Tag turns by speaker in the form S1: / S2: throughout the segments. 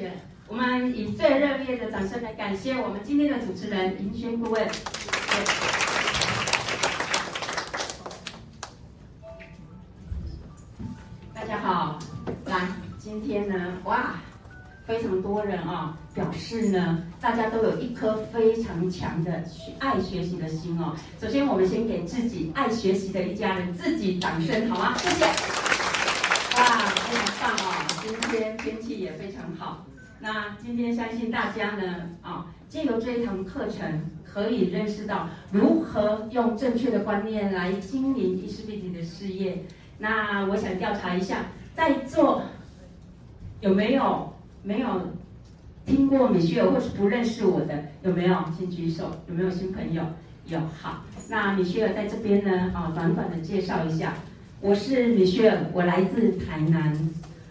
S1: 谢。我们以最热烈的掌声来感谢我们今天的主持人银轩顾问。大家好，来，今天呢，哇，非常多人啊，表示呢，大家都有一颗非常强的爱学习的心哦。首先，我们先给自己爱学习的一家人自己掌声，好吗？谢谢。哇，非常棒哦，今天天气也非常好。那今天相信大家呢，啊，借由这一堂课程，可以认识到如何用正确的观念来经营伊思碧媞的事业。那我想调查一下，在座有没有没有听过米歇尔或是不认识我的？有没有？请举手。有没有新朋友？有。好，那米歇尔在这边呢，啊，短短的介绍一下，我是米歇尔，我来自台南。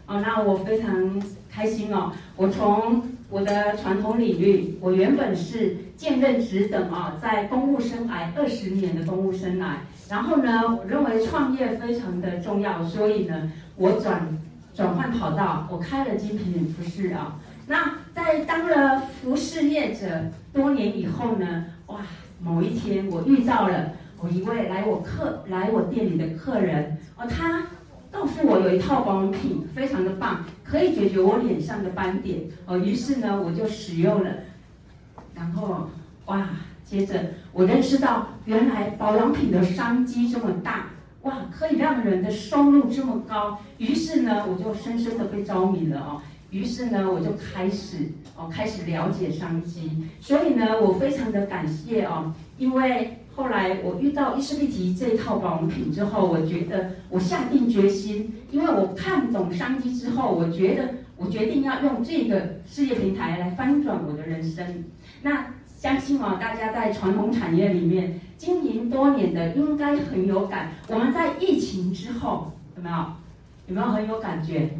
S1: 哦，那我非常开心哦！我从我的传统领域，我原本是兼任职等啊，在公务生涯二十年的公务生涯，然后呢，我认为创业非常的重要，所以呢，我转转换跑道，我开了精品服饰啊。那在当了服饰业者多年以后呢，哇，某一天我遇到了我一位来我客来我店里的客人哦，他。告诉我有一套保养品非常的棒，可以解决我脸上的斑点哦。于是呢，我就使用了，然后哇，接着我认识到原来保养品的商机这么大，哇，可以让人的收入这么高。于是呢，我就深深的被着迷了哦。于是呢，我就开始哦，开始了解商机。所以呢，我非常的感谢哦，因为。后来我遇到伊思碧缇这一套保养品之后，我觉得我下定决心，因为我看懂商机之后，我觉得我决定要用这个事业平台来翻转我的人生。那相信哦，大家在传统产业里面经营多年的应该很有感。我们在疫情之后有没有？有没有很有感觉？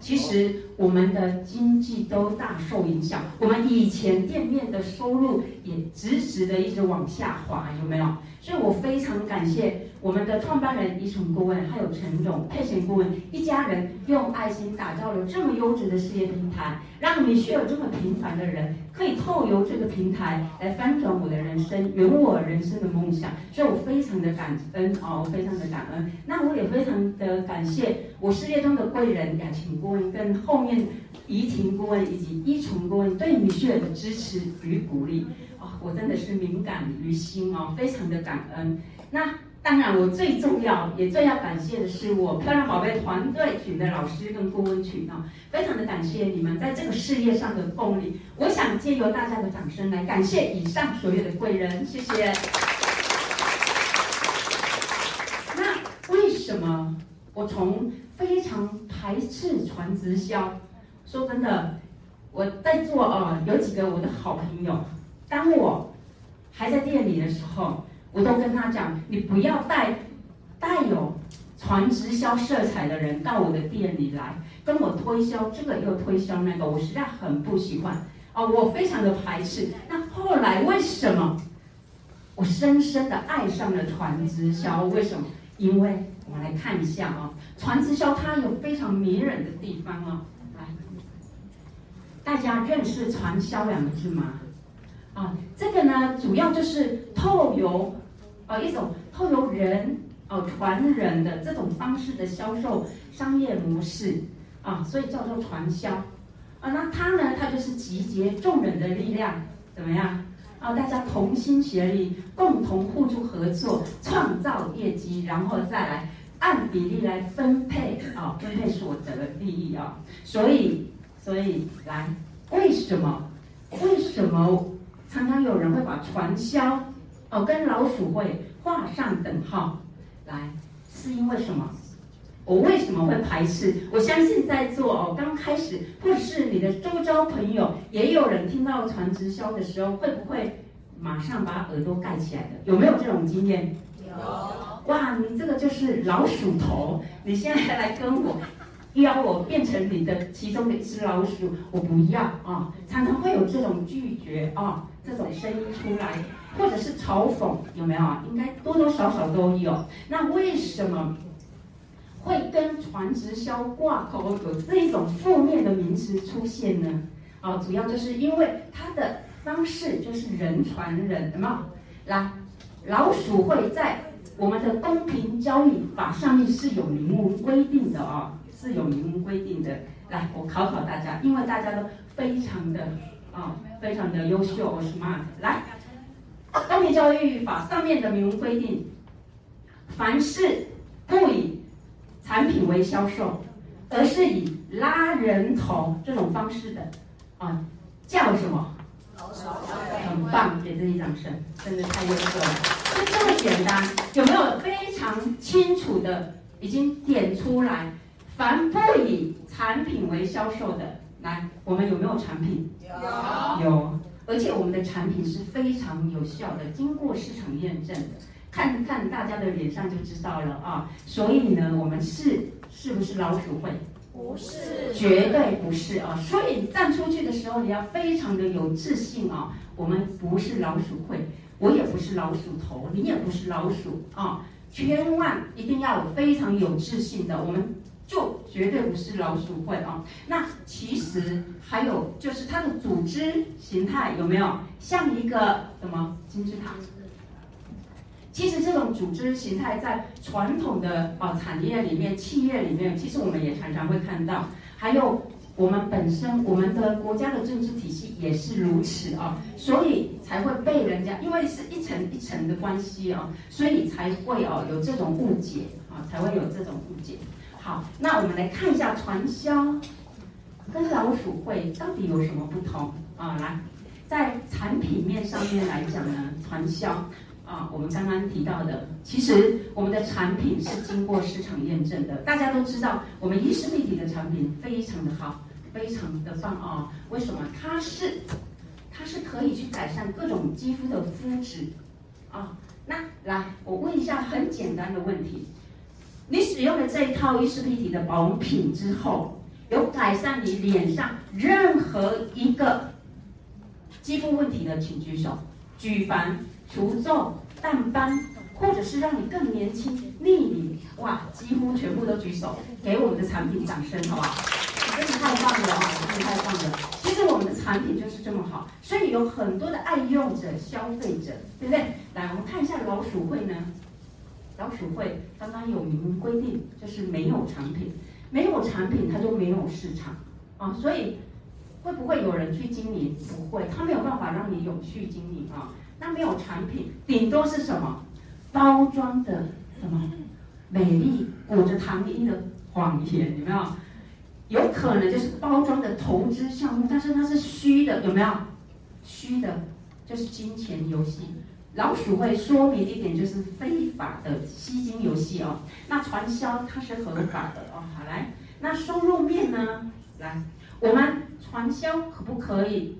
S1: 其实我们的经济都大受影响，我们以前店面的收入也直直的一直往下滑，有没有？所以我非常感谢我们的创办人宜纯顾问，还有陈总、佩贤顾问一家人用爱心打造了这么优质的事业平台，让米歇尔这么平凡的人可以透由这个平台来翻转我的人生，圆我人生的梦想。所以我非常的感恩哦，非常的感恩。那我也非常的感谢我事业中的贵人雅琴顾问，跟后面怡婷顾问以及依纯顾问对米歇尔的支持与鼓励。我真的是敏感于心哦，非常的感恩。那当然，我最重要也最要感谢的是我漂亮宝贝团队群的老师跟顾问群啊，非常的感谢你们在这个事业上的动力。我想借由大家的掌声来感谢以上所有的贵人，谢谢。那为什么我从非常排斥传直销？说真的，我在座哦，有几个我的好朋友。当我还在店里的时候，我都跟他讲：你不要带带有传直销色彩的人到我的店里来，跟我推销这个又推销那个，我实在很不喜欢哦，我非常的排斥。那后来为什么我深深的爱上了传直销？为什么？因为我们来看一下啊，传直销它有非常迷人的地方哦。来，大家认识传销两个字吗？啊，这个呢，主要就是透由，呃，一种透由人哦传人的这种方式的销售商业模式啊，所以叫做传销啊。那它呢，它就是集结众人的力量，怎么样啊？大家同心协力，共同互助合作，创造业绩，然后再来按比例来分配啊，分配所得的利益啊。所以，所以来，为什么？为什么？常常有人会把传销哦跟老鼠会画上等号，来，是因为什么？我为什么会排斥？我相信在座哦刚开始，或者是你的周遭朋友，也有人听到传直销的时候，会不会马上把耳朵盖起来的？有没有这种经验？有。哇，你这个就是老鼠头，你现在来跟我。要我变成你的其中的一只老鼠，我不要啊！常常会有这种拒绝啊，这种声音出来，或者是嘲讽，有没有啊？应该多多少少都有。那为什么？会跟传直销挂钩，有这一种负面的名词出现呢？啊，主要就是因为它的方式就是人传人，有没有？来，老鼠会在我们的公平交易法上面是有明文规定的啊，是有明文规定的。来，我考考大家，因为大家都非常的啊，非常的优秀，smart。来，公平交易法上面的明文规定，凡是不以产品为销售，而是以拉人头这种方式的。啊，叫什么？很棒，给自己掌声，真的太优秀了。就这么简单，有没有非常清楚的已经点出来？凡不以产品为销售的，来，我们有没有产品？有，有，而且我们的产品是非常有效的，经过市场验证的，看看大家的脸上就知道了啊。所以呢，我们是是不是老鼠会？不是，绝对不是啊！所以站出去的时候，你要非常的有自信啊！我们不是老鼠会，我也不是老鼠头，你也不是老鼠啊！千万一定要有非常有自信的，我们就绝对不是老鼠会啊！那其实还有就是它的组织形态有没有像一个什么金字塔？其实这种组织形态在传统的啊产业里面、企业里面，其实我们也常常会看到。还有我们本身，我们的国家的政治体系也是如此啊，所以才会被人家，因为是一层一层的关系啊，所以才会哦有这种误解啊，才会有这种误解。好，那我们来看一下传销跟老鼠会到底有什么不同啊？来，在产品面上面来讲呢，传销。啊，我们刚刚提到的，其实我们的产品是经过市场验证的。大家都知道，我们伊丝碧媞的产品非常的好，非常的棒啊！为什么？它是，它是可以去改善各种肌肤的肤质啊。那来，我问一下很简单的问题：你使用了这一套伊丝碧媞的保养品之后，有改善你脸上任何一个肌肤问题的，请举手。举凡。除皱、淡斑，或者是让你更年轻、逆龄，哇，几乎全部都举手，给我们的产品掌声，好不好？真是太棒了啊！真是太棒了。其实我们的产品就是这么好，所以有很多的爱用者、消费者，对不对？来，我们看一下老鼠会呢。老鼠会刚刚有明文规定，就是没有产品，没有产品它就没有市场啊。所以会不会有人去经营？不会，它没有办法让你永续经营啊。那没有产品，顶多是什么？包装的什么美丽裹着糖衣的谎言，有没有？有可能就是包装的投资项目，但是它是虚的，有没有？虚的，就是金钱游戏。老鼠会说明一点，就是非法的吸金游戏哦。那传销它是合法的哦。好，来，那收入面呢？来，我们传销可不可以？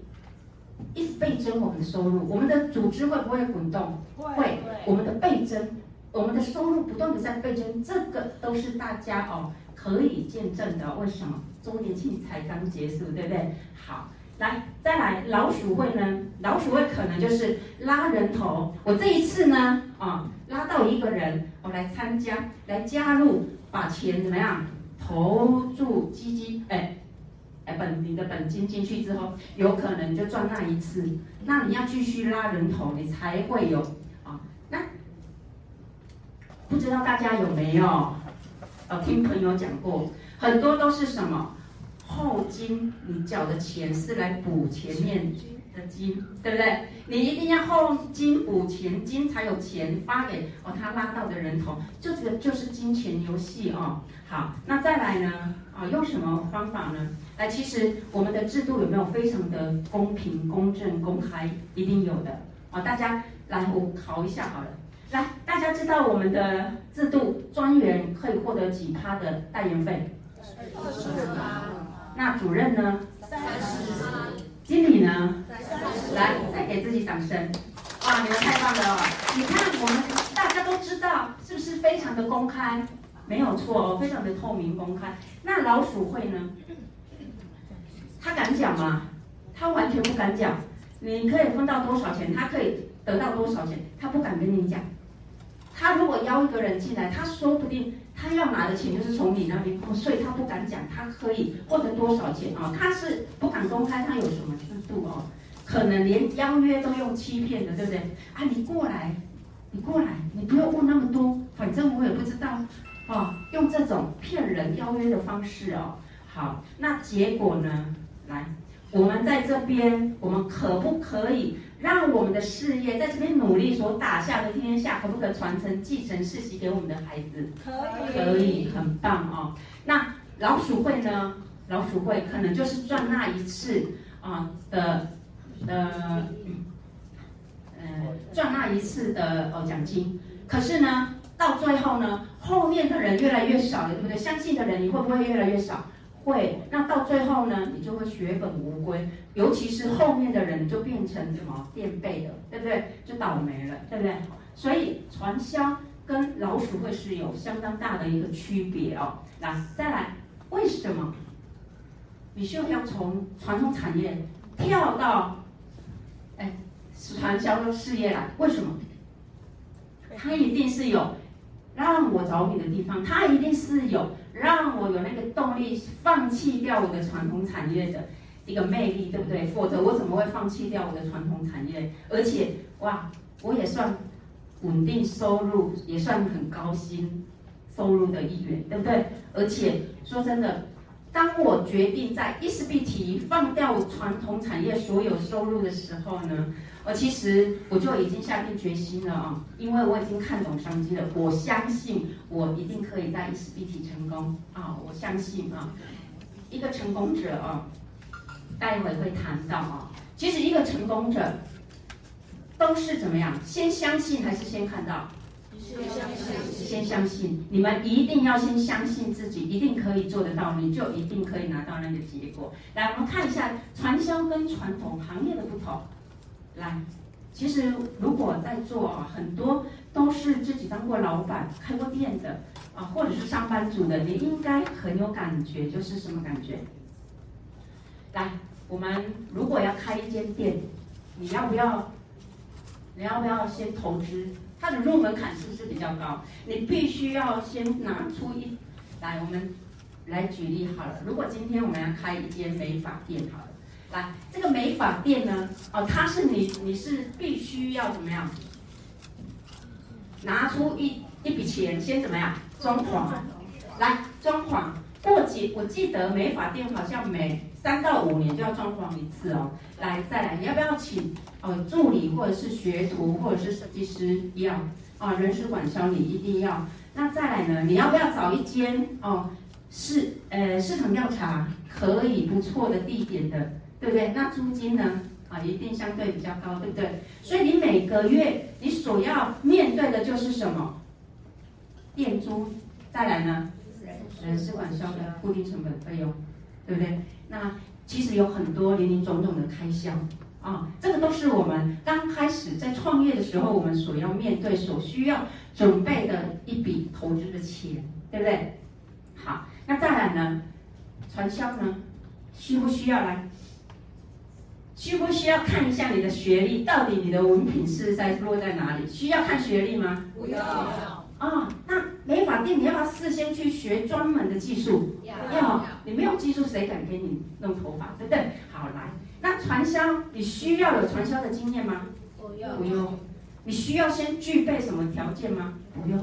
S1: 一直倍增我们的收入，我们的组织会不会滚动？会。我们的倍增，我们的收入不断的在倍增，这个都是大家哦可以见证的。为什么？周年庆才刚结束，对不对？好，来再来老鼠会呢？老鼠会可能就是拉人头。我这一次呢，啊，拉到一个人，我来参加，来加入，把钱怎么样投注基金？哎。哎本你的本金进去之后，有可能就赚那一次，那你要继续拉人头，你才会有啊。那不知道大家有没有？呃，听朋友讲过，很多都是什么后金，你缴的钱是来补前面的金，对不对？你一定要后金补前金，才有钱发给哦他拉到的人头，就这个就是金钱游戏哦。好，那再来呢？啊，用什么方法呢？来，其实我们的制度有没有非常的公平、公正、公开？一定有的啊！大家来，我考一下好了。来，大家知道我们的制度，专员可以获得几趴的代言费？二十趴。那主任呢？三十趴。经理呢？三十。来，再给自己掌声！哇，你们太棒了！你看，我们大家都知道，是不是非常的公开？没有错哦，非常的透明公开。那老鼠会呢？他敢讲吗？他完全不敢讲。你可以分到多少钱？他可以得到多少钱？他不敢跟你讲。他如果邀一个人进来，他说不定他要拿的钱就是从你那边扣，所以他不敢讲他可以获得多少钱啊，他是不敢公开他有什么制度哦，可能连邀约都用欺骗的，对不对？啊，你过来，你过来，你不要问那么多，反正我也不知道，哦，用这种骗人邀约的方式哦，好，那结果呢？来。我们在这边，我们可不可以让我们的事业在这边努力所打下的天下，可不可以传承继承世袭给我们的孩子？
S2: 可以，
S1: 可以，很棒哦。那老鼠会呢？老鼠会可能就是赚那一次啊的呃，呃，赚那一次的哦奖金。可是呢，到最后呢，后面的人越来越少了，对不对？相信的人你会不会越来越少？会，那到最后呢，你就会血本无归，尤其是后面的人就变成什么垫背的，对不对？就倒霉了，对不对？所以传销跟老鼠会是有相当大的一个区别哦。来，再来，为什么你需要从传统产业跳到哎传销的事业来？为什么？它一定是有让我着迷的地方，它一定是有。让我有那个动力，放弃掉我的传统产业的一个魅力，对不对？否则我怎么会放弃掉我的传统产业？而且，哇，我也算稳定收入，也算很高薪收入的一员，对不对？而且说真的，当我决定在 ISBT 放掉传统产业所有收入的时候呢？我其实我就已经下定决心了啊，因为我已经看懂商机了。我相信我一定可以在 ISBT 成功啊！我相信啊，一个成功者啊，待会会谈到啊。其实一个成功者都是怎么样？先相信还是先看到？
S2: 先相信。
S1: 先相信。你们一定要先相信自己，一定可以做得到，你就一定可以拿到那个结果。来，我们看一下传销跟传统行业的不同。来，其实如果在座啊，很多都是自己当过老板、开过店的啊，或者是上班族的，你应该很有感觉，就是什么感觉？来，我们如果要开一间店，你要不要？你要不要先投资？它的入门槛是不是比较高？你必须要先拿出一，来，我们来举例好了。如果今天我们要开一间美发店，好了。来，这个美发店呢，哦，它是你，你是必须要怎么样？拿出一一笔钱，先怎么样？装潢，来装潢。过几，我记得美发店好像每三到五年就要装潢一次哦。来，再来，你要不要请哦助理或者是学徒或者是设计师？要啊，人事管销你一定要。那再来呢？你要不要找一间哦市呃市场调查可以不错的地点的？对不对？那租金呢？啊，一定相对比较高，对不对？所以你每个月你所要面对的就是什么？店租，再来呢？人事管销的固定成本费用，对不对？那其实有很多林林总总的开销啊，这个都是我们刚开始在创业的时候，我们所要面对、所需要准备的一笔投资的钱，对不对？好，那再来呢？传销呢？需不需要来？需不需要看一下你的学历？到底你的文凭是在落在哪里？需要看学历吗？
S2: 不要。啊、
S1: 哦，那美发店你要不要事先去学专门的技术？
S2: 要。
S1: 要。你没有技术，谁敢给你弄头发？对不对？好，来，那传销你需要有传销的经验吗？
S2: 不用。
S1: 不用。你需要先具备什么条件吗？不用。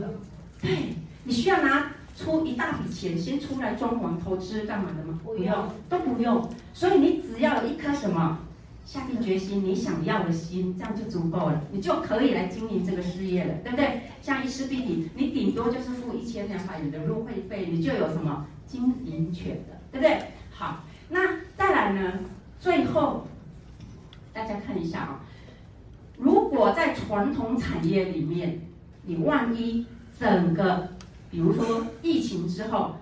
S1: 对，你需要拿出一大笔钱先出来装潢投资干嘛的吗？
S2: 不用。
S1: 都不用。所以你只要有一颗什么？下定决心，你想要的心，这样就足够了，你就可以来经营这个事业了，对不对？像 ISBT，你顶多就是付一千两百元的入会费，你就有什么经营权的，对不对？好，那再来呢？最后，大家看一下啊，如果在传统产业里面，你万一整个，比如说疫情之后，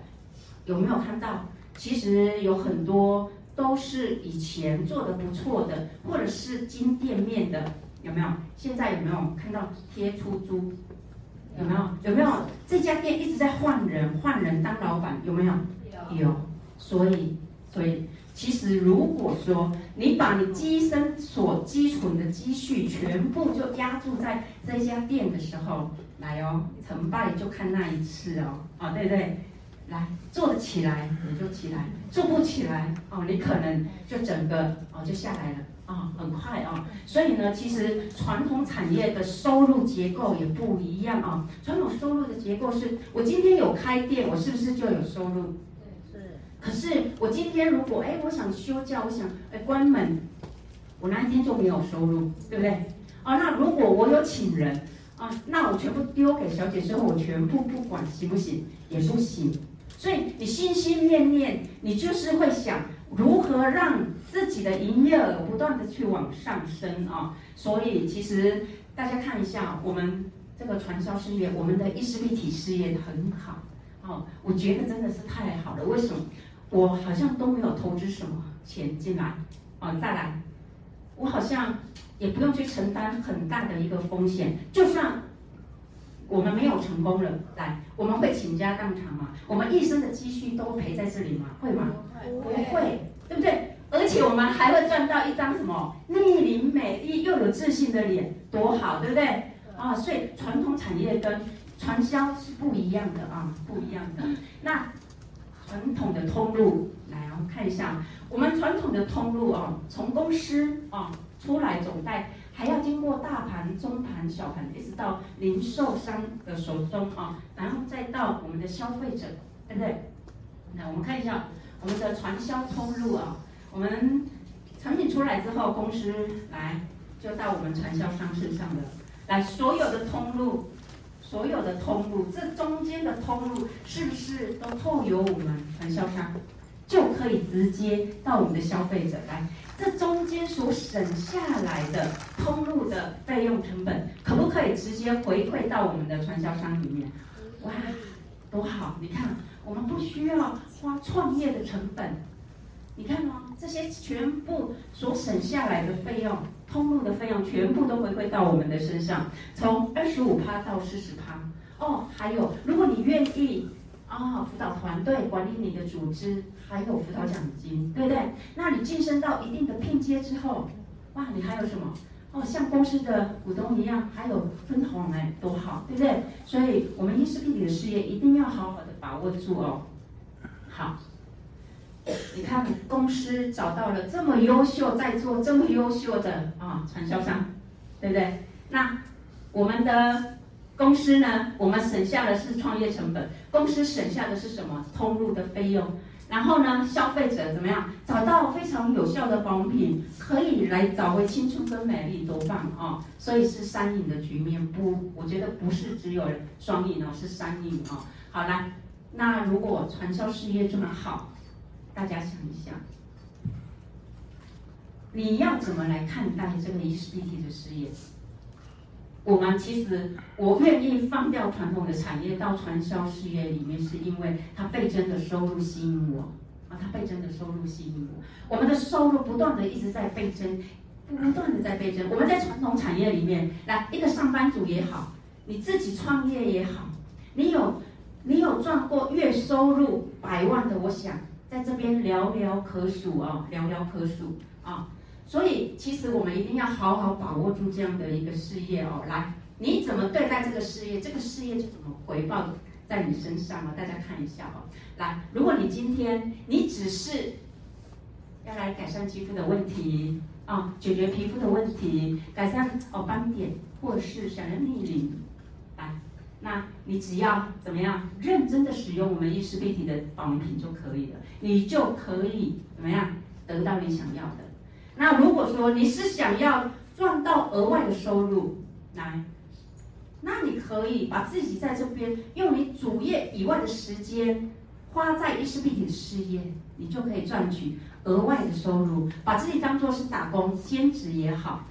S1: 有没有看到？其实有很多。都是以前做的不错的，或者是金店面的，有没有？现在有没有看到贴出租？有没有？有没有？这家店一直在换人，换人当老板，有没有？有。有。所以，所以，其实如果说你把你今生所积存的积蓄全部就押注在这家店的时候，来哦，成败就看那一次哦，啊、对不对？来，做得起来你就起来，做不起来哦，你可能就整个哦就下来了啊、哦，很快啊、哦。所以呢，其实传统产业的收入结构也不一样啊、哦。传统收入的结构是，我今天有开店，我是不是就有收入？可是我今天如果哎，我想休假，我想哎关门，我那一天就没有收入，对不对？啊、哦，那如果我有请人啊，那我全部丢给小姐之后，我全部不管行不行？也不行。所以你心心念念，你就是会想如何让自己的营业额不断的去往上升啊。所以其实大家看一下，我们这个传销事业，我们的意识立体事业很好哦，我觉得真的是太好了。为什么？我好像都没有投资什么钱进来啊，再来，我好像也不用去承担很大的一个风险，就算。我们没有成功了，来，我们会倾家荡产吗？我们一生的积蓄都赔在这里吗？会吗？不会，对不对？而且我们还会赚到一张什么逆龄美丽又有自信的脸，多好，对不对？啊，所以传统产业跟传销是不一样的啊，不一样的。那传统的通路，来，我们看一下，我们传统的通路啊，从公司啊出来总代。还要经过大盘、中盘、小盘，一直到零售商的手中啊，然后再到我们的消费者，对不对？那我们看一下我们的传销通路啊，我们产品出来之后，公司来就到我们传销商身上的，来所有的通路，所有的通路，这中间的通路是不是都透由我们传销商，就可以直接到我们的消费者来？这中间所省下来的通路的费用成本，可不可以直接回馈到我们的传销商里面？哇，多好！你看，我们不需要花创业的成本，你看哦？这些全部所省下来的费用，通路的费用全部都回馈到我们的身上，从二十五趴到四十趴。哦，还有，如果你愿意。啊，辅导团队管理你的组织，还有辅导奖金，对不对？那你晋升到一定的聘阶之后，哇，你还有什么？哦，像公司的股东一样，还有分红哎，多好，对不对？所以，我们意识立体的事业一定要好好的把握住哦。好，你看公司找到了这么优秀，在做这么优秀的啊传销商，对不对？那我们的。公司呢，我们省下的是创业成本，公司省下的是什么？通路的费用。然后呢，消费者怎么样？找到非常有效的保养品，可以来找回青春跟美丽，多棒啊、哦！所以是三赢的局面，不，我觉得不是只有双赢哦，是三赢哦。好啦，那如果传销事业这么好，大家想一想，你要怎么来看待这个意识立体的事业？我们其实，我愿意放掉传统的产业到传销事业里面，是因为它倍增的收入吸引我啊，它倍增的收入吸引我。我们的收入不断的一直在倍增，不断的在倍增。我们在传统产业里面，来一个上班族也好，你自己创业也好，你有你有赚过月收入百万的，我想在这边寥寥可数啊，寥寥可数啊。所以，其实我们一定要好好把握住这样的一个事业哦。来，你怎么对待这个事业，这个事业就怎么回报在你身上啊？大家看一下哦。来，如果你今天你只是要来改善肌肤的问题啊，解决皮肤的问题，改善哦斑点，或是想要逆龄，那你只要怎么样认真的使用我们意识立体的保养品就可以了，你就可以怎么样得到你想要的。那如果说你是想要赚到额外的收入，来，那你可以把自己在这边用你主业以外的时间花在意识立体的事业，你就可以赚取额外的收入，把自己当做是打工兼职也好，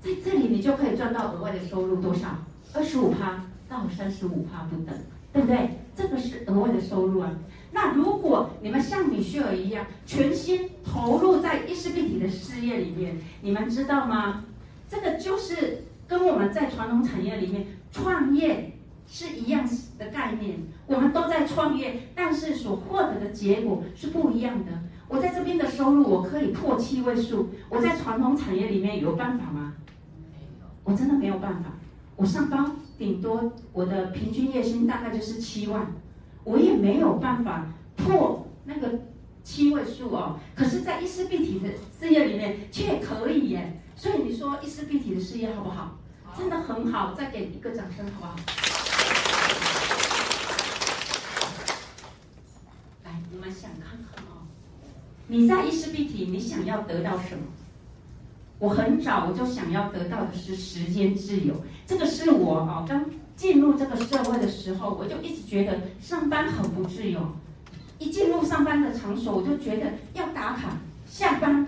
S1: 在这里你就可以赚到额外的收入多少？二十五趴到三十五趴不等，对不对？这个是额外的收入啊。那如果你们像米歇尔一样全心投入在意识立体的事业里面，你们知道吗？这个就是跟我们在传统产业里面创业是一样的概念。我们都在创业，但是所获得的结果是不一样的。我在这边的收入我可以破七位数，我在传统产业里面有办法吗？没有，我真的没有办法。我上班顶多我的平均月薪大概就是七万，我也没有办法破那个七位数哦。可是，在伊丝碧媞的事业里面却可以耶。所以你说伊丝碧媞的事业好不好？真的很好，再给一个掌声好不好？来，你们想看看哦，你在伊丝碧媞，你想要得到什么？我很早我就想要得到的是时间自由，这个是我啊刚进入这个社会的时候，我就一直觉得上班很不自由。一进入上班的场所，我就觉得要打卡，下班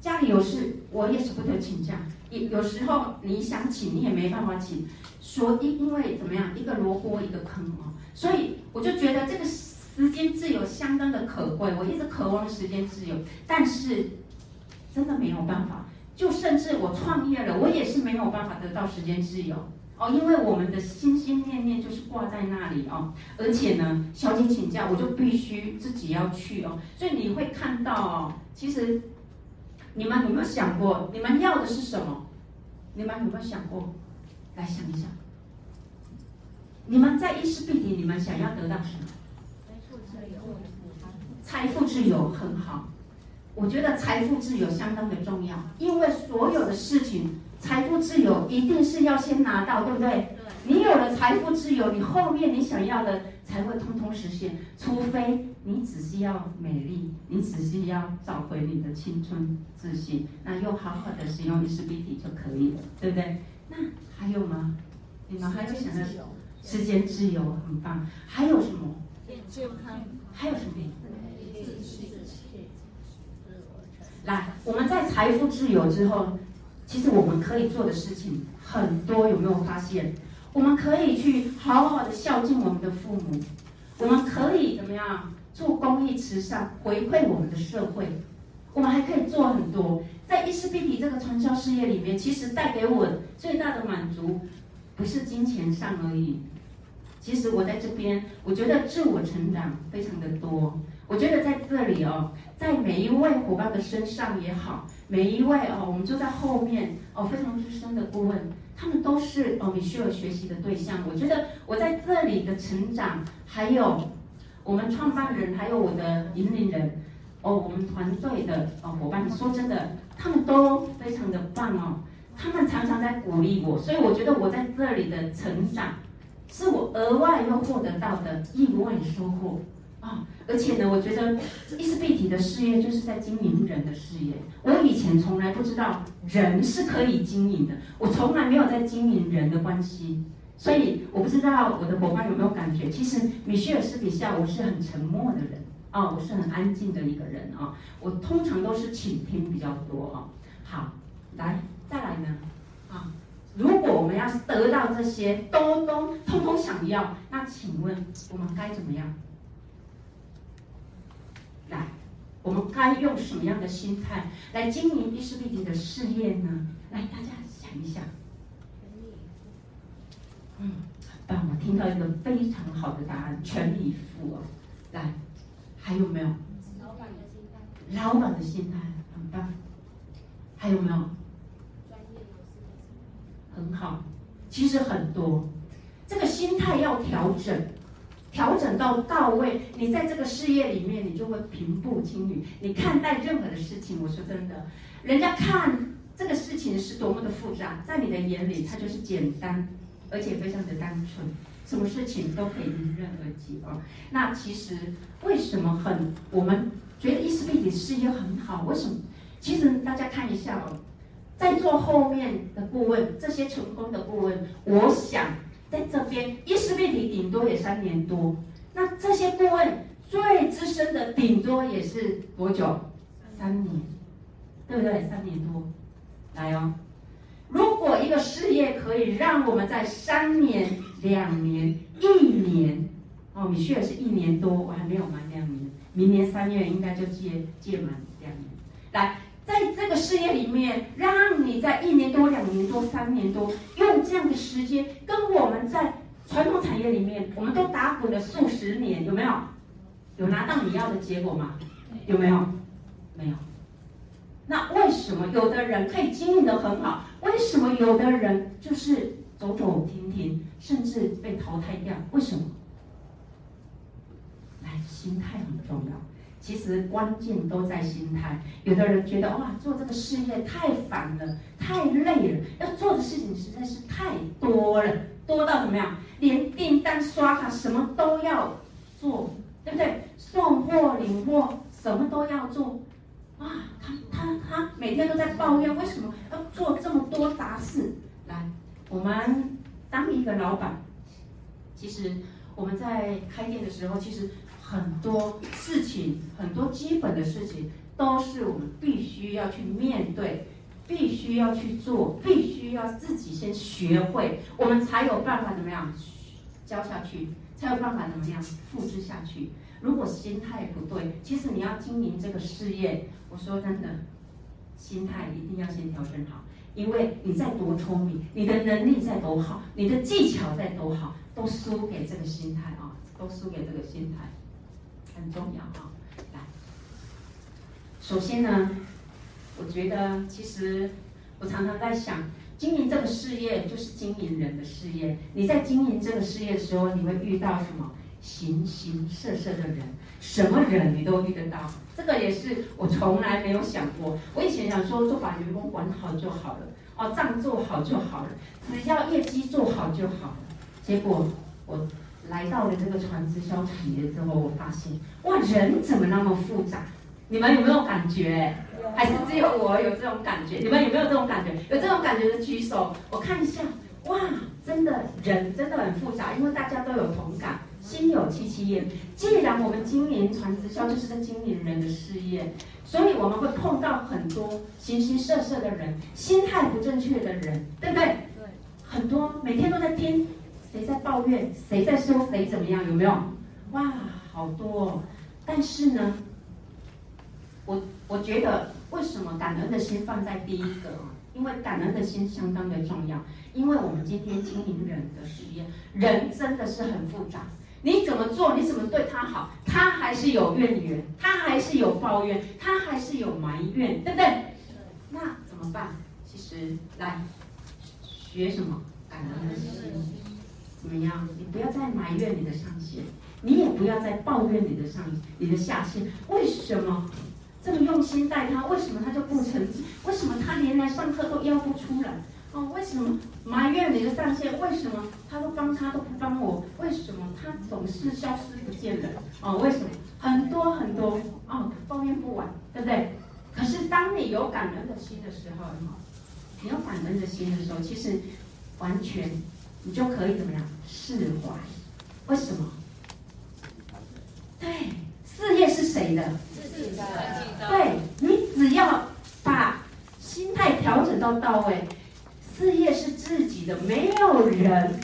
S1: 家里有事，我也舍不得请假。有有时候你想请，你也没办法请，说因因为怎么样，一个萝卜一个坑哦，所以我就觉得这个时间自由相当的可贵，我一直渴望时间自由，但是真的没有办法。就甚至我创业了，我也是没有办法得到时间自由哦，因为我们的心心念念就是挂在那里哦，而且呢，小姐请假我就必须自己要去哦，所以你会看到哦，其实你们有没有想过，你们要的是什么？你们有没有想过？来想一想，你们在伊丝碧媞，你们想要得到什么？财富自由，财富自由很好。我觉得财富自由相当的重要，因为所有的事情，财富自由一定是要先拿到，对不对？你有了财富自由，你后面你想要的才会通通实现。除非你只是要美丽，你只是要找回你的青春自信，那又好好的使用伊丝碧媞就可以了，对不对？那还有吗？你们还有想要时间自由很棒，还有什么？健康。还有什么？来，我们在财富自由之后，其实我们可以做的事情很多，有没有发现？我们可以去好好的孝敬我们的父母，我们可以怎么样做公益慈善，回馈我们的社会，我们还可以做很多。在伊丝碧媞这个传销事业里面，其实带给我最大的满足，不是金钱上而已。其实我在这边，我觉得自我成长非常的多。我觉得在这里哦，在每一位伙伴的身上也好，每一位哦，我们就在后面哦，非常资深的顾问，他们都是哦，你需要学习的对象。我觉得我在这里的成长，还有我们创办人，还有我的引领人，哦，我们团队的哦伙伴，说真的，他们都非常的棒哦，他们常常在鼓励我，所以我觉得我在这里的成长，是我额外又获得到的意外收获。啊、而且呢，我觉得伊丝碧媞的事业就是在经营人的事业。我以前从来不知道人是可以经营的，我从来没有在经营人的关系，所以我不知道我的伙伴有没有感觉。其实米歇尔私底下我是很沉默的人啊、哦，我是很安静的一个人啊、哦，我通常都是倾听比较多啊、哦。好，来再来呢啊，如果我们要是得到这些都都通通想要，那请问我们该怎么样？来，我们该用什么样的心态来经营伊丝碧媞的事业呢？来，大家想一想。嗯，很棒，我听到一个非常好的答案，全力以赴哦。来，还有没有？老板的心态。老板的心态很棒。还有没有？专业的心态。很好，其实很多，这个心态要调整。调整到到位，你在这个事业里面，你就会平步青云。你看待任何的事情，我说真的，人家看这个事情是多么的复杂，在你的眼里，它就是简单，而且非常的单纯，什么事情都可以迎刃而解哦。那其实为什么很我们觉得伊丝碧的事业很好？为什么？其实大家看一下哦，在座后面的顾问，这些成功的顾问，我想。在这边，伊丝碧媞顶多也三年多，那这些顾问最资深的顶多也是多久？三年，对不对？三年多，来哦。如果一个事业可以让我们在三年、两年、一年，哦，米歇尔是一年多，我还没有满两年，明年三月应该就届届满两年，来。在这个事业里面，让你在一年多、两年多、三年多，用这样的时间，跟我们在传统产业里面，我们都打滚了数十年，有没有？有拿到你要的结果吗？有没有？没有。那为什么有的人可以经营的很好？为什么有的人就是走走停停，甚至被淘汰掉。为什么？来，心态很重要。其实关键都在心态。有的人觉得哇，做这个事业太烦了，太累了，要做的事情实在是太多了，多到怎么样？连订单、刷卡什么都要做，对不对？送货、领货，什么都要做。哇，他他他每天都在抱怨，为什么要做这么多杂事？来，我们当一个老板，其实我们在开店的时候，其实很多事情，很多基本的事情，都是我们必须要去面对，必须要去做，必须要自己先学会，我们才有办法怎么样教下去，才有办法怎么样复制下去。如果心态不对，其实你要经营这个事业，我说真的，心态一定要先调整好。因为你再多聪明，你的能力再多好，你的技巧再多好，都输给这个心态啊，都输给这个心态，很重要啊。来，首先呢，我觉得其实我常常在想，经营这个事业就是经营人的事业。你在经营这个事业的时候，你会遇到什么？形形色色的人，什么人你都遇得到，这个也是我从来没有想过。我以前想说，就把员工管好就好了，哦，账做好就好了，只要业绩做好就好了。结果我来到了这个传直销产业之后，我发现，哇，人怎么那么复杂？你们有没有感觉？还是只有我有这种感觉？你们有没有这种感觉？有这种感觉的举手，我看一下。哇，真的人真的很复杂，因为大家都有同感。心有戚戚焉。既然我们经营传直销就是在经营人的事业，所以我们会碰到很多形形色色的人，心态不正确的人，对不对？对。很多每天都在听谁在抱怨，谁在说谁怎么样，有没有？哇，好多哦。但是呢，我我觉得为什么感恩的心放在第一个啊？因为感恩的心相当的重要。因为我们今天经营人的事业，人真的是很复杂。你怎么做？你怎么对他好？他还是有怨言，他还是有抱怨，他还是有埋怨，对不对？那怎么办？其实来学什么？感恩的心。怎么样？你不要再埋怨你的上线，你也不要再抱怨你的上你的下线。为什么这么用心带他？为什么他就不成绩？为什么他连来上课都要不出来？哦，为什么埋怨你的上线？为什么他都帮他都不帮我？为什么他总是消失不见的？哦，为什么很多很多哦，抱怨不完，对不对？可是当你有感恩的心的时候，你有感恩的心的时候，其实完全你就可以怎么样释怀？为什么？对，事业是谁的？自己的。对，你只要把心态调整到到位。事业是自己的，没有人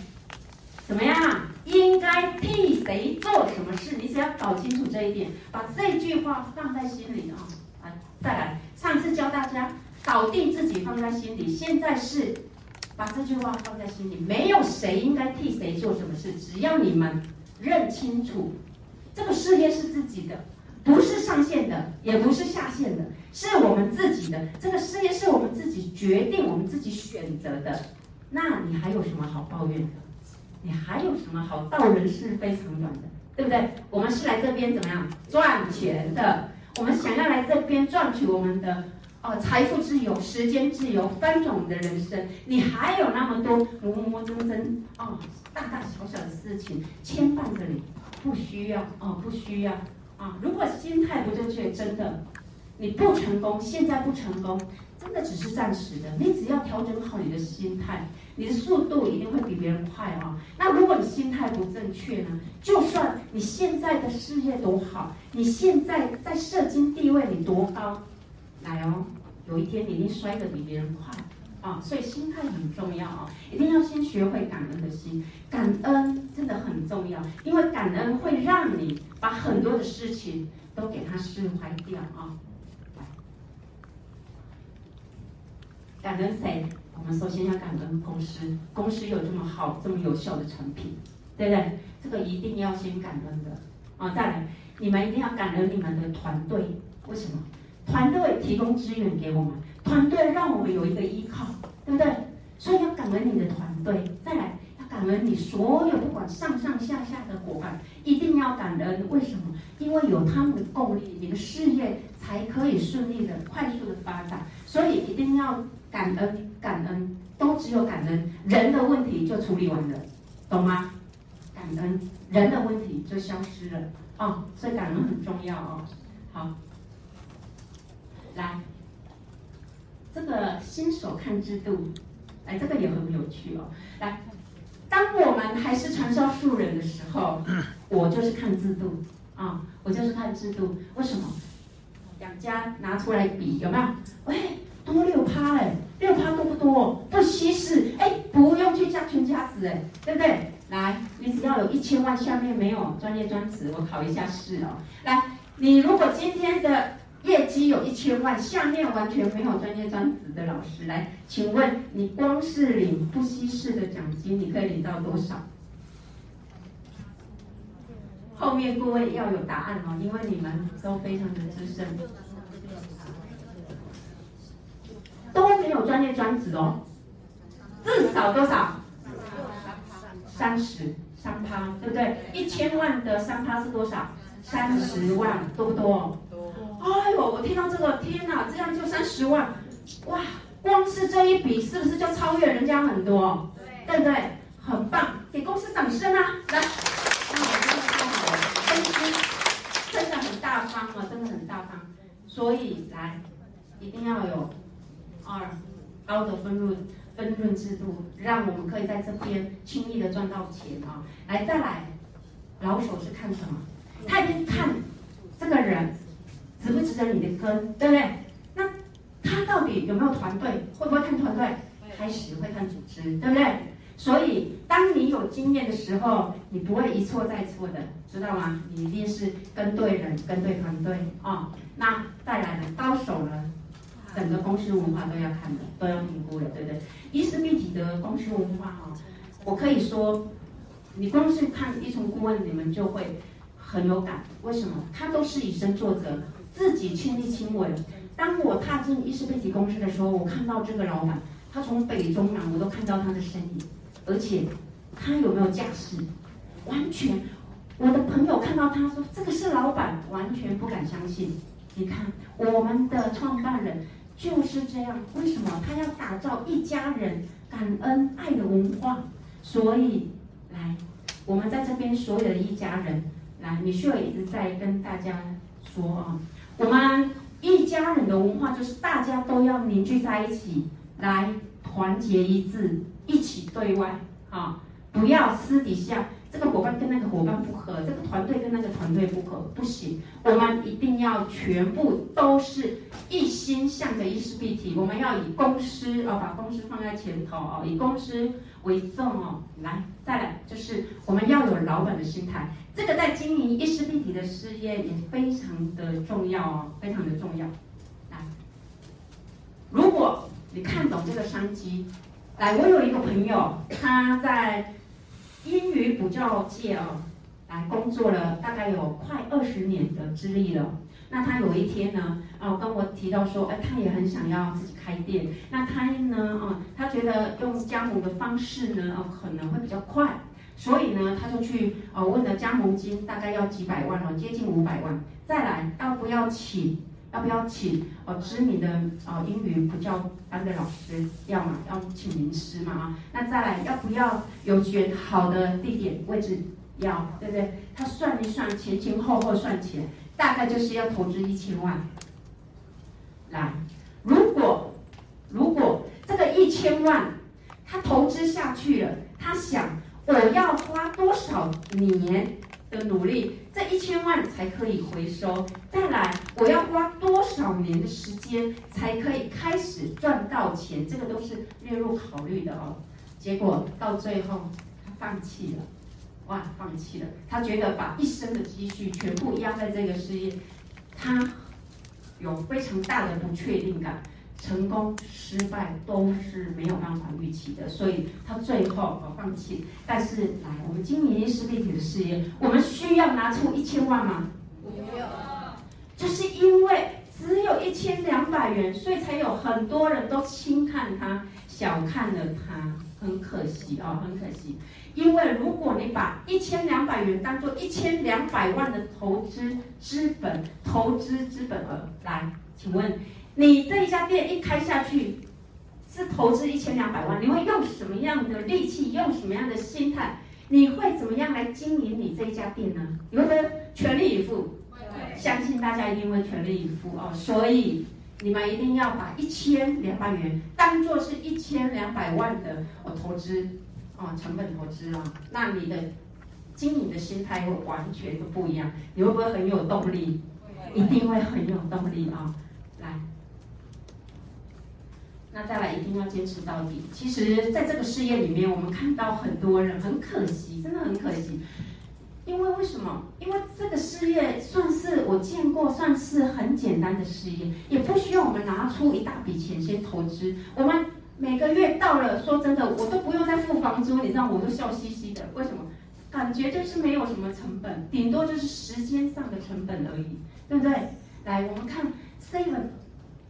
S1: 怎么样应该替谁做什么事，你只要搞清楚这一点，把这句话放在心里啊！来，再来，上次教大家搞定自己放在心里，现在是把这句话放在心里，没有谁应该替谁做什么事，只要你们认清楚，这个事业是自己的。不是上线的，也不是下线的，是我们自己的。这个事业是我们自己决定、我们自己选择的。那你还有什么好抱怨的？你还有什么好道人是非长短的？对不对？我们是来这边怎么样赚钱的？我们想要来这边赚取我们的哦财富自由、时间自由、翻转我们的人生。你还有那么多磨磨蹭蹭哦，大大小小的事情牵绊着你，不需要哦，不需要。啊，如果心态不正确，真的，你不成功，现在不成功，真的只是暂时的。你只要调整好你的心态，你的速度一定会比别人快啊。那如果你心态不正确呢？就算你现在的事业多好，你现在在社经地位你多高，来哦，有一天你一定摔得比别人快。啊，所以心态很重要啊，一定要先学会感恩的心，感恩真的很重要，因为感恩会让你把很多的事情都给它释怀掉啊。感恩谁？我们首先要感恩公司，公司有这么好、这么有效的产品，对不对？这个一定要先感恩的啊。再来，你们一定要感恩你们的团队，为什么？团队提供资源给我们。团队让我们有一个依靠，对不对？所以要感恩你的团队。再来要感恩你所有不管上上下下的伙伴，一定要感恩。为什么？因为有他们的共力，你的事业才可以顺利的、快速的发展。所以一定要感恩，感恩都只有感恩，人的问题就处理完了，懂吗？感恩人的问题就消失了哦，所以感恩很重要哦。好，来，这个新手看制度，来，这个也很有趣哦。来，当我们还是传销素人的时候，我就是看制度啊、哦，我就是看制度。为什么？两家拿出来比有没有？喂，多六趴哎，六趴多不多？不稀释哎，不用去加全家子哎，对不对？来，你只要有一千万，下面没有专业专职，我考一下试哦。来，你如果今天的业绩有一千万，下面完全没有专业专职的老师，来，请问你光是领不稀释的奖金，你可以领到多少？后面各位要有答案哦，因为你们都非常的资深，都没有专业专职哦，至少多少？三十三趴，对不对？一千万的三趴是多少？三十万，多不多？多。哎呦，我听到这个，天哪，这样就三十万，哇！光是这一笔，是不是就超越人家很多？对，对不对？很棒，给公司掌声啊！来，那我们这个分析，真的很大方啊，真的很大方。所以来，一定要有二高的分润。分润制度，让我们可以在这边轻易的赚到钱啊！来，再来，老手是看什么？他已经看这个人值不值得你的跟，对不对？那他到底有没有团队？会不会看团队？开始会看组织，对不对？所以，当你有经验的时候，你不会一错再错的，知道吗？你一定是跟对人，跟对团队啊、哦！那再来呢？高手呢？整个公司文化都要看的，都要评估的，对不对？伊丝碧媞的公司文化哈，我可以说，你光是看一重顾问，你们就会很有感。为什么？他都是以身作则，自己亲力亲为。当我踏进伊丝碧媞公司的时候，我看到这个老板，他从北中南我都看到他的身影，而且他有没有架势？完全，我的朋友看到他说这个是老板，完全不敢相信。你看，我们的创办人。就是这样，为什么他要打造一家人感恩爱的文化？所以，来，我们在这边所有的一家人，来，你需要一直在跟大家说啊，我们一家人的文化就是大家都要凝聚在一起，来团结一致，一起对外，啊，不要私底下。这个伙伴跟那个伙伴不合，这个团队跟那个团队不合，不行。我们一定要全部都是一心向着伊丝碧媞，我们要以公司哦，把公司放在前头哦，以公司为重哦。来，再来就是我们要有老板的心态，这个在经营伊丝碧媞的事业也非常的重要哦，非常的重要。来，如果你看懂这个商机，来，我有一个朋友，他在。英语补教界哦，来工作了大概有快二十年的资历了。那他有一天呢，哦，跟我提到说，哎，他也很想要自己开店。那他呢，哦，他觉得用加盟的方式呢，哦，可能会比较快。所以呢，他就去哦问了加盟金，大概要几百万哦，接近五百万。再来，要不要请？要不要请哦知名的哦英语补教班的老师？要嘛，要请名师嘛啊？那再来要不要有选好的地点位置？要，对不对？他算一算，前前后后算起来，大概就是要投资一千万。来，如果如果这个一千万他投资下去了，他想我要花多少年？的努力，这一千万才可以回收。再来，我要花多少年的时间才可以开始赚到钱？这个都是列入考虑的哦。结果到最后，他放弃了，哇，放弃了。他觉得把一生的积蓄全部压在这个事业，他有非常大的不确定感。成功失败都是没有办法预期的，所以他最后哦放弃。但是来，我们经营伊丝碧媞的事业，我们需要拿出一千万吗？不用。就是因为只有一千两百元，所以才有很多人都轻看他，小看了他，很可惜哦，很可惜。因为如果你把一千两百元当做一千两百万的投资资本、投资资本额来，请问你这一家店一开下去，是投资一千两百万，你会用什么样的力气，用什么样的心态？你会怎么样来经营你这一家店呢？你会不会全力以赴？
S2: 会。
S1: 相信大家一定会全力以赴哦。所以你们一定要把一千两百元当做是一千两百万的哦投资哦成本投资啊，那你的经营的心态会完全都不一样。你会不会很有动力？一定会很有动力啊！来。那再来一定要坚持到底。其实，在这个事业里面，我们看到很多人很可惜，真的很可惜。因为为什么？因为这个事业算是我见过，算是很简单的事业，也不需要我们拿出一大笔钱先投资。我们每个月到了，说真的，我都不用再付房租，你知道，我都笑嘻嘻的。为什么？感觉就是没有什么成本，顶多就是时间上的成本而已，对不对？来，我们看 Seven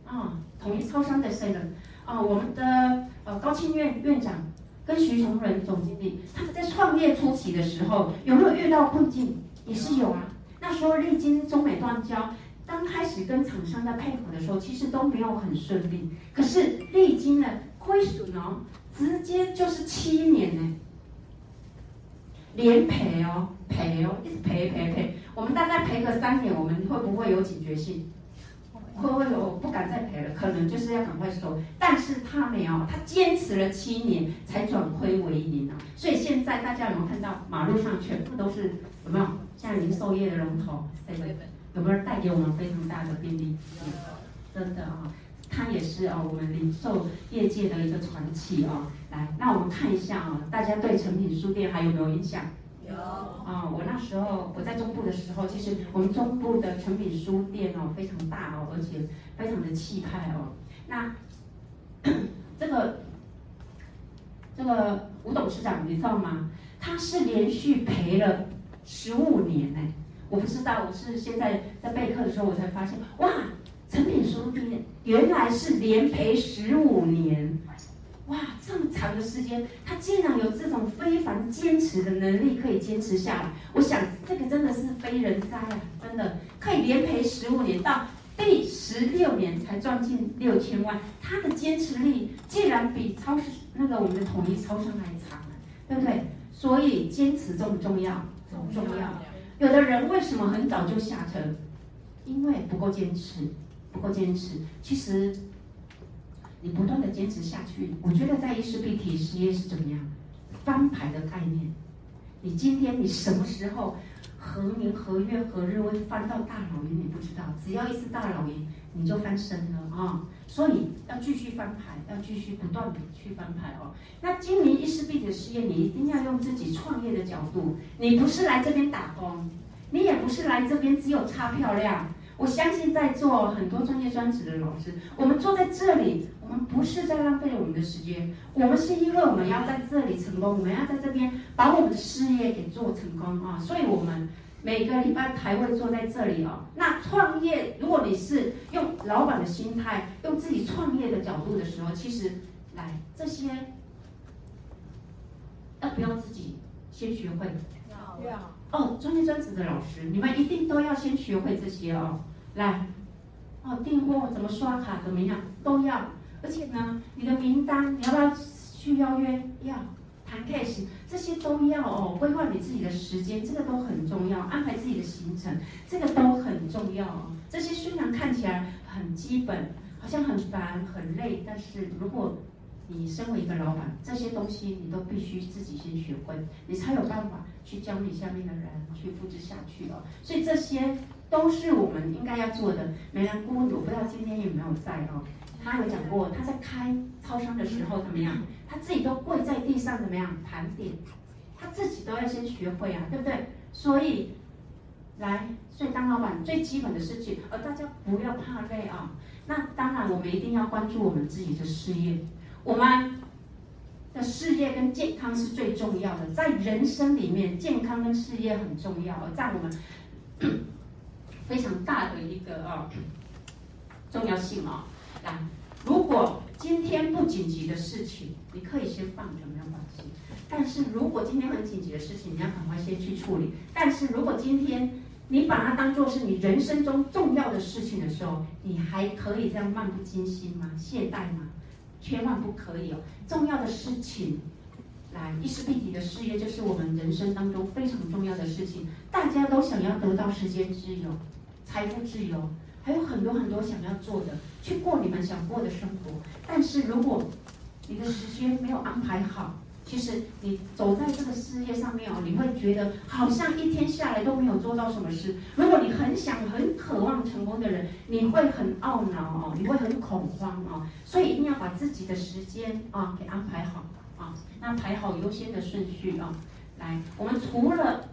S1: 啊，统一超商的 Seven。啊，我们的呃高庆院院长跟徐崇仁总经理，他们在创业初期的时候有没有遇到困境？也是有啊。那时候历经中美断交，刚开始跟厂商在配合的时候，其实都没有很顺利。可是历经了亏损哦，直接就是七年呢，连赔哦，赔哦，一直赔赔赔。我们大概赔个三年，我们会不会有警觉性？会不会我不敢再赔了？可能就是要赶快收，但是他没有，他坚持了七年才转亏为盈啊！所以现在大家有没有看到马路上全部都是有没有像零售业的龙头？有没有带给我们非常大的便利？真的啊，他也是啊，我们零售业界的一个传奇啊！来，那我们看一下啊，大家对诚品书店还有没有印象？
S2: 有
S1: 啊，我那时候我在中部的时候，其实我们中部的诚品书店哦非常大哦，而且非常的气派哦。那 这个这个吴董事长你知道吗？他是连续赔了十五年呢。我不知道，我是现在在备课的时候我才发现，哇，诚品书店原来是连赔十五年。哇，这么长的时间，他竟然有这种非凡坚持的能力，可以坚持下来。我想，这个真的是非人哉啊！真的可以连赔十五年，到第十六年才赚进六千万。他的坚持力竟然比超市那个我们的统一超商还长，对不对？所以坚持重不重要？重要？有的人为什么很早就下车？因为不够坚持，不够坚持。其实。你不断的坚持下去，我觉得在意识必提事业是怎么样翻牌的概念。你今天你什么时候何年何月何日会翻到大老爷？你不知道，只要一次大老爷，你就翻身了啊、所以要继续翻牌，要继续不断的去翻牌哦。那经营意识必提的事业，你一定要用自己创业的角度。你不是来这边打工，你也不是来这边只有擦漂亮。我相信在座很多专业专职的老师，我们坐在这里，不是在浪费我们的时间，我们是因为我们要在这里成功，我们要在这边把我们的事业给做成功啊！所以我们每个礼拜才会坐在这里哦。那创业，如果你是用老板的心态，用自己创业的角度的时候，其实来这些要不要自己先学会？
S2: 要。
S1: 哦，专业专职的老师，你们一定都要先学会这些哦。来，哦，订货怎么刷卡，怎么样都要。而且呢，你的名单你要不要去邀约？要，谈 case 这些都要哦。规划你自己的时间，这个都很重要。安排自己的行程，这个都很重要哦。这些虽然看起来很基本，好像很烦很累，但是如果你身为一个老板，这些东西你都必须自己先学会，你才有办法去教你下面的人去复制下去哦。所以这些都是我们应该要做的。美兰顾问，我不知道今天有没有在哦。他有讲过，他在开超商的时候怎么样？他自己都跪在地上怎么样盘点？他自己都要先学会啊，对不对？所以来，所以当老板最基本的事情，呃，大家不要怕累啊。那当然，我们一定要关注我们自己的事业。我们的事业跟健康是最重要的，在人生里面，健康跟事业很重要，在我们 非常大的一个啊重要性啊。来，如果今天不紧急的事情，你可以先放着，没有关系。但是如果今天很紧急的事情，你要赶快先去处理。但是如果今天你把它当做是你人生中重要的事情的时候，你还可以这样漫不经心吗？懈怠吗？千万不可以哦！重要的事情，来，伊丝碧媞的事业就是我们人生当中非常重要的事情。大家都想要得到时间自由、财富自由，还有很多很多想要做的，去过你们想过的生活。但是如果你的时间没有安排好，其实你走在这个事业上面哦，你会觉得好像一天下来都没有做到什么事。如果你很想、很渴望成功的人，你会很懊恼哦，你会很恐慌哦。所以一定要把自己的时间啊给安排好啊，那排好优先的顺序啊。来，我们除了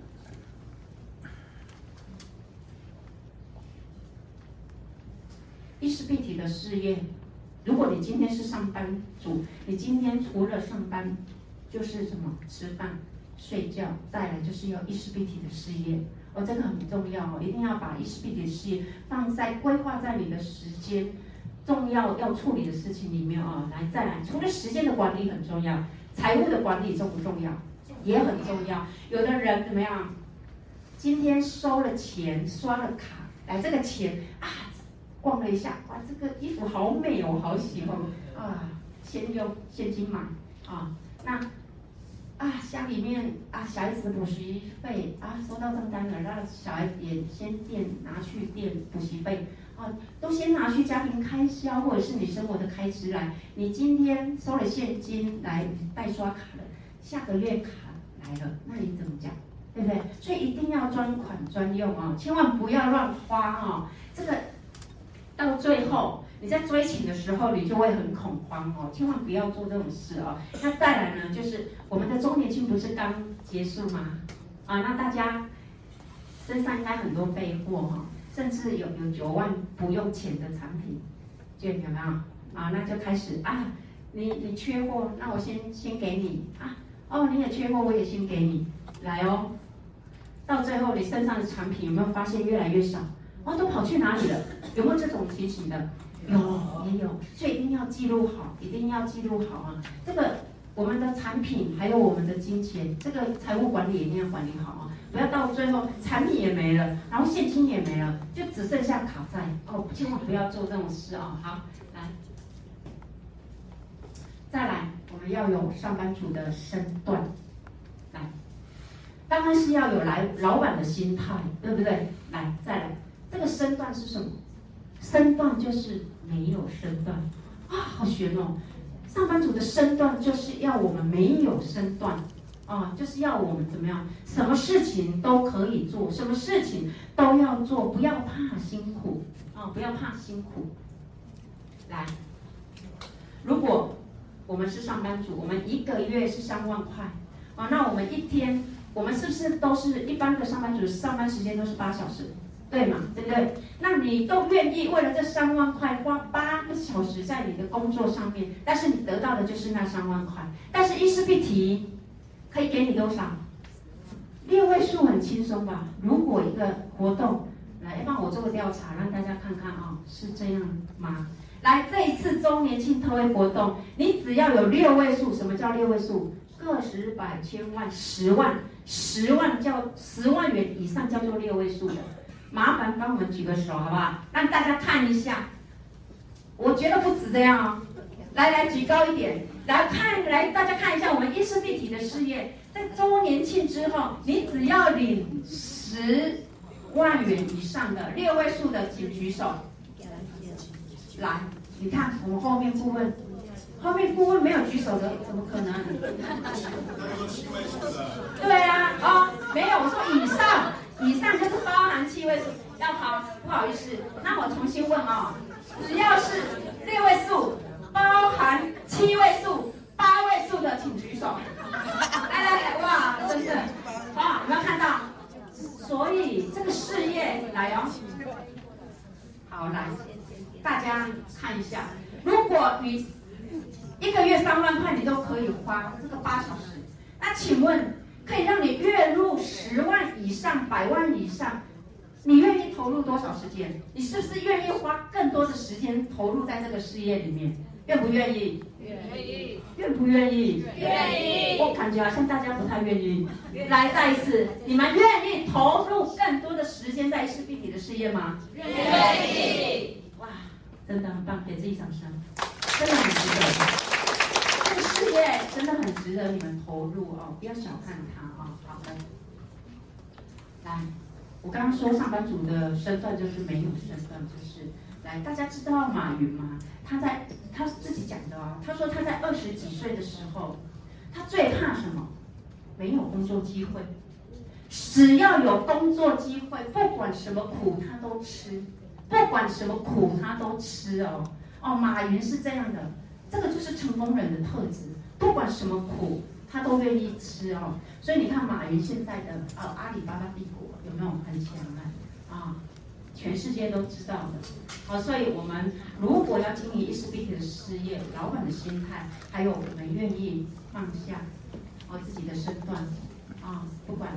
S1: 伊丝碧媞的事业，如果你今天是上班族，你今天除了上班，就是什么吃饭、睡觉，再来就是要伊丝碧媞的事业哦，这个很重要哦，一定要把伊丝碧媞的事业放在规划在你的时间重要要处理的事情里面哦。来，再来，除了时间的管理很重要，财务的管理重不重要？也很重要。有的人怎么样？今天收了钱，刷了卡，来这个钱啊，逛了一下，哇，这个衣服好美哦，好喜欢啊，先用现金买啊，那。啊，家里面啊，小孩子补习费啊，收到账单了，让小孩也先垫拿去垫补习费啊，都先拿去家庭开销或者是你生活的开支来。你今天收了现金来代刷卡了，下个月卡来了，那你怎么讲？对不对？所以一定要专款专用啊，千万不要乱花啊，这个到最后。你在追钱的时候，你就会很恐慌哦，千万不要做这种事哦。那再来呢，就是我们的周年庆不是刚结束吗？啊，那大家身上应该很多备货哈，甚至有有九万不用钱的产品，就有没有？啊，那就开始啊，你你缺货，那我先先给你啊。哦，你也缺货，我也先给你，来哦。到最后，你身上的产品有没有发现越来越少？哦，都跑去哪里了？有没有这种情形的？有也有，所以一定要记录好，一定要记录好啊！这个我们的产品还有我们的金钱，这个财务管理一定要管理好啊！不要到最后产品也没了，然后现金也没了，就只剩下卡债哦！千万不要做这种事啊！好，来，再来，我们要有上班族的身段，来，当然是要有来老板的心态，对不对？来，再来，这个身段是什么？身段就是没有身段啊，好玄哦！上班族的身段就是要我们没有身段啊，就是要我们怎么样？什么事情都可以做，什么事情都要做，不要怕辛苦啊，不要怕辛苦。来，如果我们是上班族，我们一个月是三万块啊，那我们一天，我们是不是都是一般的上班族？上班时间都是八小时？对嘛，对不对？那你都愿意为了这三万块花八个小时在你的工作上面，但是你得到的就是那三万块。但是伊丝碧媞可以给你多少？六位数很轻松吧？如果一个活动来帮我做个调查，让大家看看啊、是这样吗？来，这一次周年庆特惠活动，你只要有六位数，什么叫六位数？个十百千万十万十万叫十万元以上叫做六位数的。麻烦帮我们举个手，好不好？让大家看一下。我觉得不止这样哦。来来，举高一点，来看，来大家看一下我们一生必体的事业，在周年庆之后，你只要领十万元以上的六位数的，请举手。来，你看我们后面顾问，后面顾问没有举手的，怎么可能？对啊，哦，没有，我说以上。以上就是包含七位数，要好，不好意思，那我重新问啊、哦，只要是六位数，包含七位数、八位数的，请举手。来来来，哇，真的，好，有没有看到？所以这个事业来哦，好来，大家看一下，如果你一个月三万块，你都可以花这个八小时，那请问？可以让你月入十万以上、百万以上，你愿意投入多少时间？你是不是愿意花更多的时间投入在这个事业里面？愿不愿意？
S2: 愿意。
S1: 愿不愿意？
S2: 愿意。
S1: 我感觉好像大家不太愿意。来，再一次，你们愿意投入更多的时间在伊丝碧媞的事业吗？
S2: 愿意。
S1: 哇，真的很棒，给自己掌声，真的很值得。这个事业真的很值得你们投入哦，不要小看它啊、哦。好的，来，我刚刚说上班族的身份就是没有身份，就是来，大家知道马云吗？他在他自己讲的哦，他说他在二十几岁的时候，他最怕什么？没有工作机会。只要有工作机会，不管什么苦他都吃，不管什么苦他都吃哦。哦，马云是这样的，这个就是成功人的特质，不管什么苦他都愿意吃哦。所以你看马云现在的哦，阿里巴巴帝国有没有很强啊？啊。全世界都知道的，好，所以我们如果要经营伊丝碧媞的事业，老板的心态，还有我们愿意放下哦自己的身段啊，不管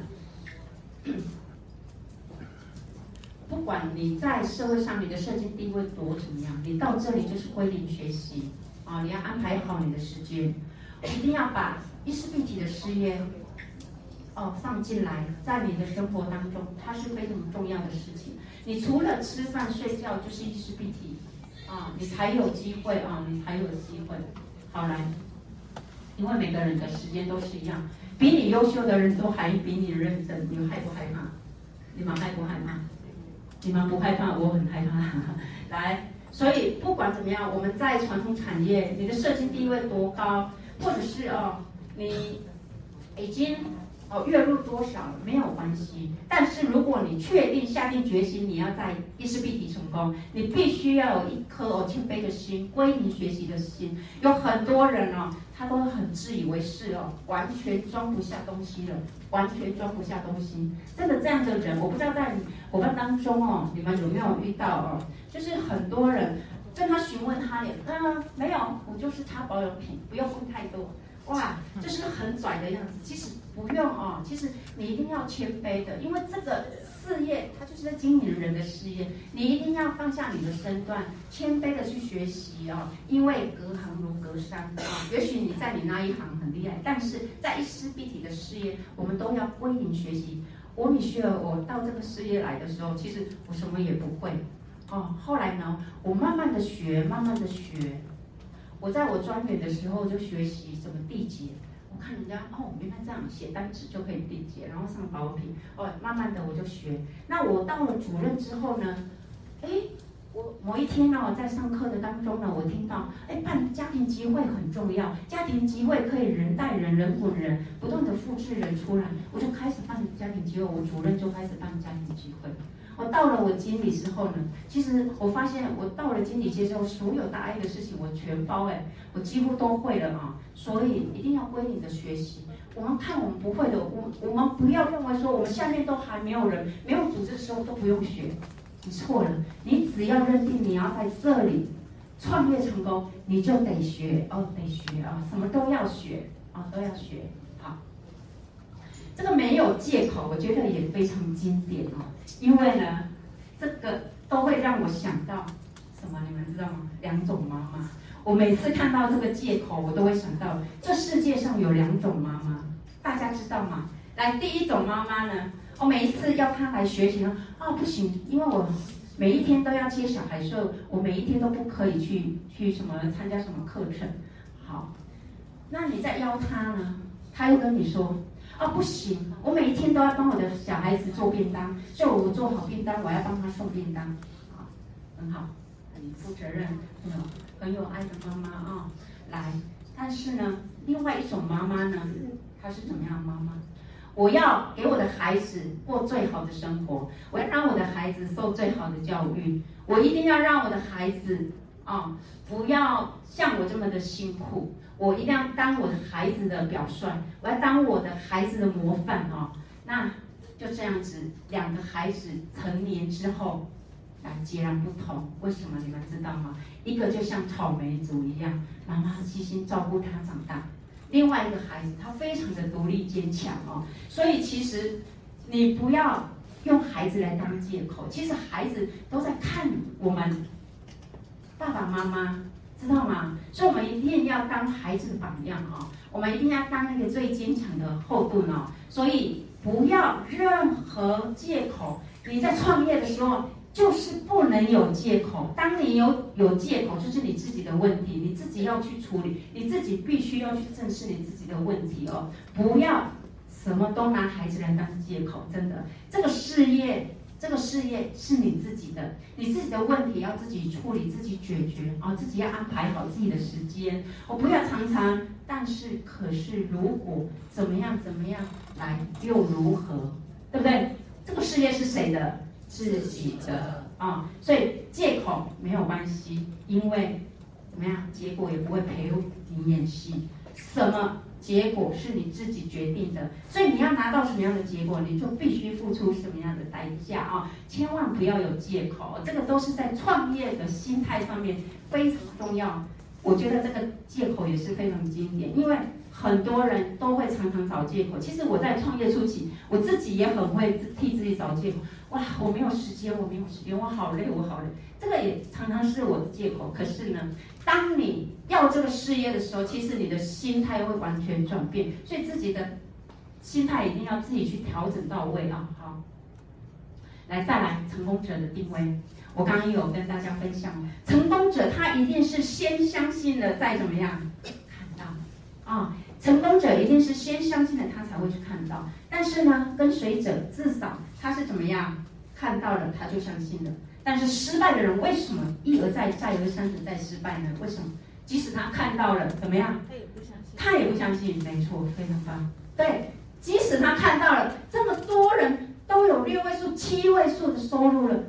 S1: 不管你在社会上你的社经地位多怎么样，你到这里就是归零学习啊，你要安排好你的时间，一定要把伊丝碧媞的事业哦放进来，在你的生活当中，它是非常重要的事情。你除了吃饭睡觉就是衣食必提，啊，你才有机会啊，你才有机会。好来，因为每个人的时间都是一样，比你优秀的人都还比你认真，你害不害怕？你们害不害怕？你们不害怕，我很害怕。来，所以不管怎么样，我们在传统产业，你的社经地位多高，或者是哦，你已经。哦，月入多少没有关系，但是如果你确定下定决心，你要在伊丝碧媞成功，你必须要有一颗哦谦卑的心，归零学习的心。有很多人哦，他都很自以为是哦，完全装不下东西了，完全装不下东西。真的这样的人，我不知道在伙伴当中哦，你们有没有遇到哦？就是很多人跟他询问他也，嗯，没有，我就是擦保养品，不用问太多。哇，就是很拽的样子。其实不用哦，其实你一定要谦卑的，因为这个事业它就是在经营人的事业，你一定要放下你的身段，谦卑的去学习哦。因为隔行如隔山啊，也许你在你那一行很厉害，但是在一丝碧媞的事业，我们都要归零学习。我米歇尔，我到这个事业来的时候，其实我什么也不会哦。后来呢，我慢慢的学，慢慢的学。我在我专员的时候就学习怎么缔结，看人家哦，原来这样写单子就可以理解，然后上保品哦，慢慢的我就学。那我到了主任之后呢，哎，我某一天呢，在上课的当中呢，我听到哎，办家庭集会很重要，家庭集会可以人带人，人滚人，不断的复制人出来，我就开始办家庭集会，我主任就开始办家庭集会。我到了我经理之后呢，其实我发现我到了经理阶之后，所有大 A 的事情我全包哎，我几乎都会了啊，所以一定要归你的学习。我们看我们不会的，我我们不要认为说我们下面都还没有人，没有组织的时候都不用学，你错了。你只要认定你要在这里创业成功，你就得学哦，得学啊，什么都要学啊，都要学。有借口，我觉得也非常经典哦。因为呢，这个都会让我想到什么？你们知道吗？两种妈妈。我每次看到这个借口，我都会想到这世界上有两种妈妈，大家知道吗？来，第一种妈妈呢，我每一次要她来学习呢，啊，不行，因为我每一天都要接小孩，所以我每一天都不可以去去什么参加什么课程。好，那你再邀她呢，她又跟你说。啊，不行！我每一天都要帮我的小孩子做便当，就我做好便当，我要帮他送便当，好，很好，很负责任，很有很有爱的妈妈啊。来，但是呢，另外一种妈妈呢，她是怎么样妈妈？我要给我的孩子过最好的生活，我要让我的孩子受最好的教育，我一定要让我的孩子啊，不要像我这么的辛苦。我一定要当我的孩子的表率，我要当我的孩子的模范哦。那就这样子，两个孩子成年之后，啊，截然不同。为什么你们知道吗？一个就像草莓族一样，妈妈细心照顾他长大；另外一个孩子，他非常的独立坚强哦。所以其实你不要用孩子来当借口，其实孩子都在看我们爸爸妈妈。知道吗？所以，我们一定要当孩子的榜样哦，我们一定要当那个最坚强的后盾哦。所以，不要任何借口。你在创业的时候，就是不能有借口。当你有有借口，就是你自己的问题，你自己要去处理，你自己必须要去正视你自己的问题哦。不要什么都拿孩子来当借口，真的，这个事业。这个事业是你自己的，你自己的问题要自己处理、自己解决啊，自己要安排好自己的时间。我不要常常，但是可是如果怎么样怎么样来又如何，对不对？这个事业是谁的？自己的啊，所以借口没有关系，因为怎么样，结果也不会陪你演戏。什么？结果是你自己决定的，所以你要拿到什么样的结果，你就必须付出什么样的代价啊！千万不要有借口，这个都是在创业的心态上面非常重要。我觉得这个借口也是非常经典，因为很多人都会常常找借口。其实我在创业初期，我自己也很会替自己找借口。哇，我没有时间，我没有时间，我好累，我好累。这个也常常是我的借口。可是呢，当你要这个事业的时候，其实你的心态会完全转变。所以自己的心态一定要自己去调整到位啊！好，来再来成功者的定位。我刚刚有跟大家分享，成功者他一定是先相信了，再怎么样看到啊。成功者一定是先相信了，他才会去看到。但是呢，跟随者至少他是怎么样？看到了他就相信了，但是失败的人为什么一而再、再而三的再失败呢？为什么？即使他看到了，怎么样？他也不相信。他也不相信，没错，非常棒。对，即使他看到了这么多人都有六位数、七位数的收入了，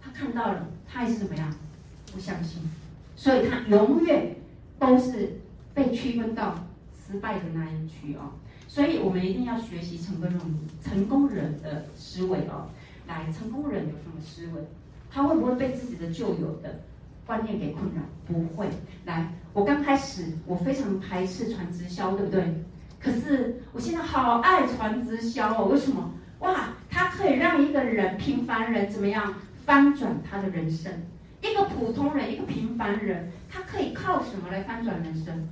S1: 他看到了，他还是怎么样？不相信。所以他永远都是被区分到失败的那一区哦。所以我们一定要学习成功人、成功人的思维哦。来，成功人有什么思维？他会不会被自己的旧有的观念给困扰？不会。来，我刚开始我非常排斥传直销，对不对？可是我现在好爱传直销哦。为什么？哇，它可以让一个人平凡人怎么样翻转他的人生？一个普通人，一个平凡人，他可以靠什么来翻转人生？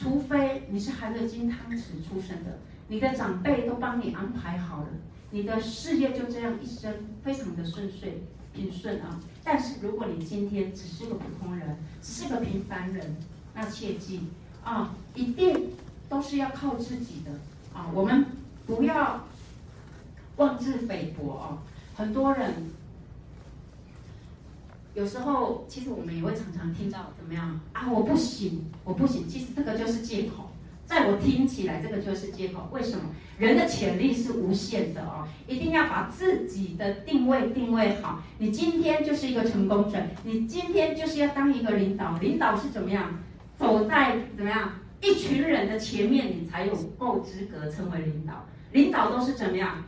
S1: 除非你是含着金汤匙出生的，你的长辈都帮你安排好了。你的事业就这样一生非常的顺遂平顺啊！但是如果你今天只是个普通人，只是个平凡人，那切记啊，一定都是要靠自己的啊！我们不要妄自菲薄啊！很多人有时候其实我们也会常常听到怎么样啊？我不行，我不行，其实这个就是借口。在我听起来，这个就是借口。为什么？人的潜力是无限的哦，一定要把自己的定位定位好。你今天就是一个成功者，你今天就是要当一个领导。领导是怎么样？走在怎么样一群人的前面，你才有够资格称为领导。领导都是怎么样？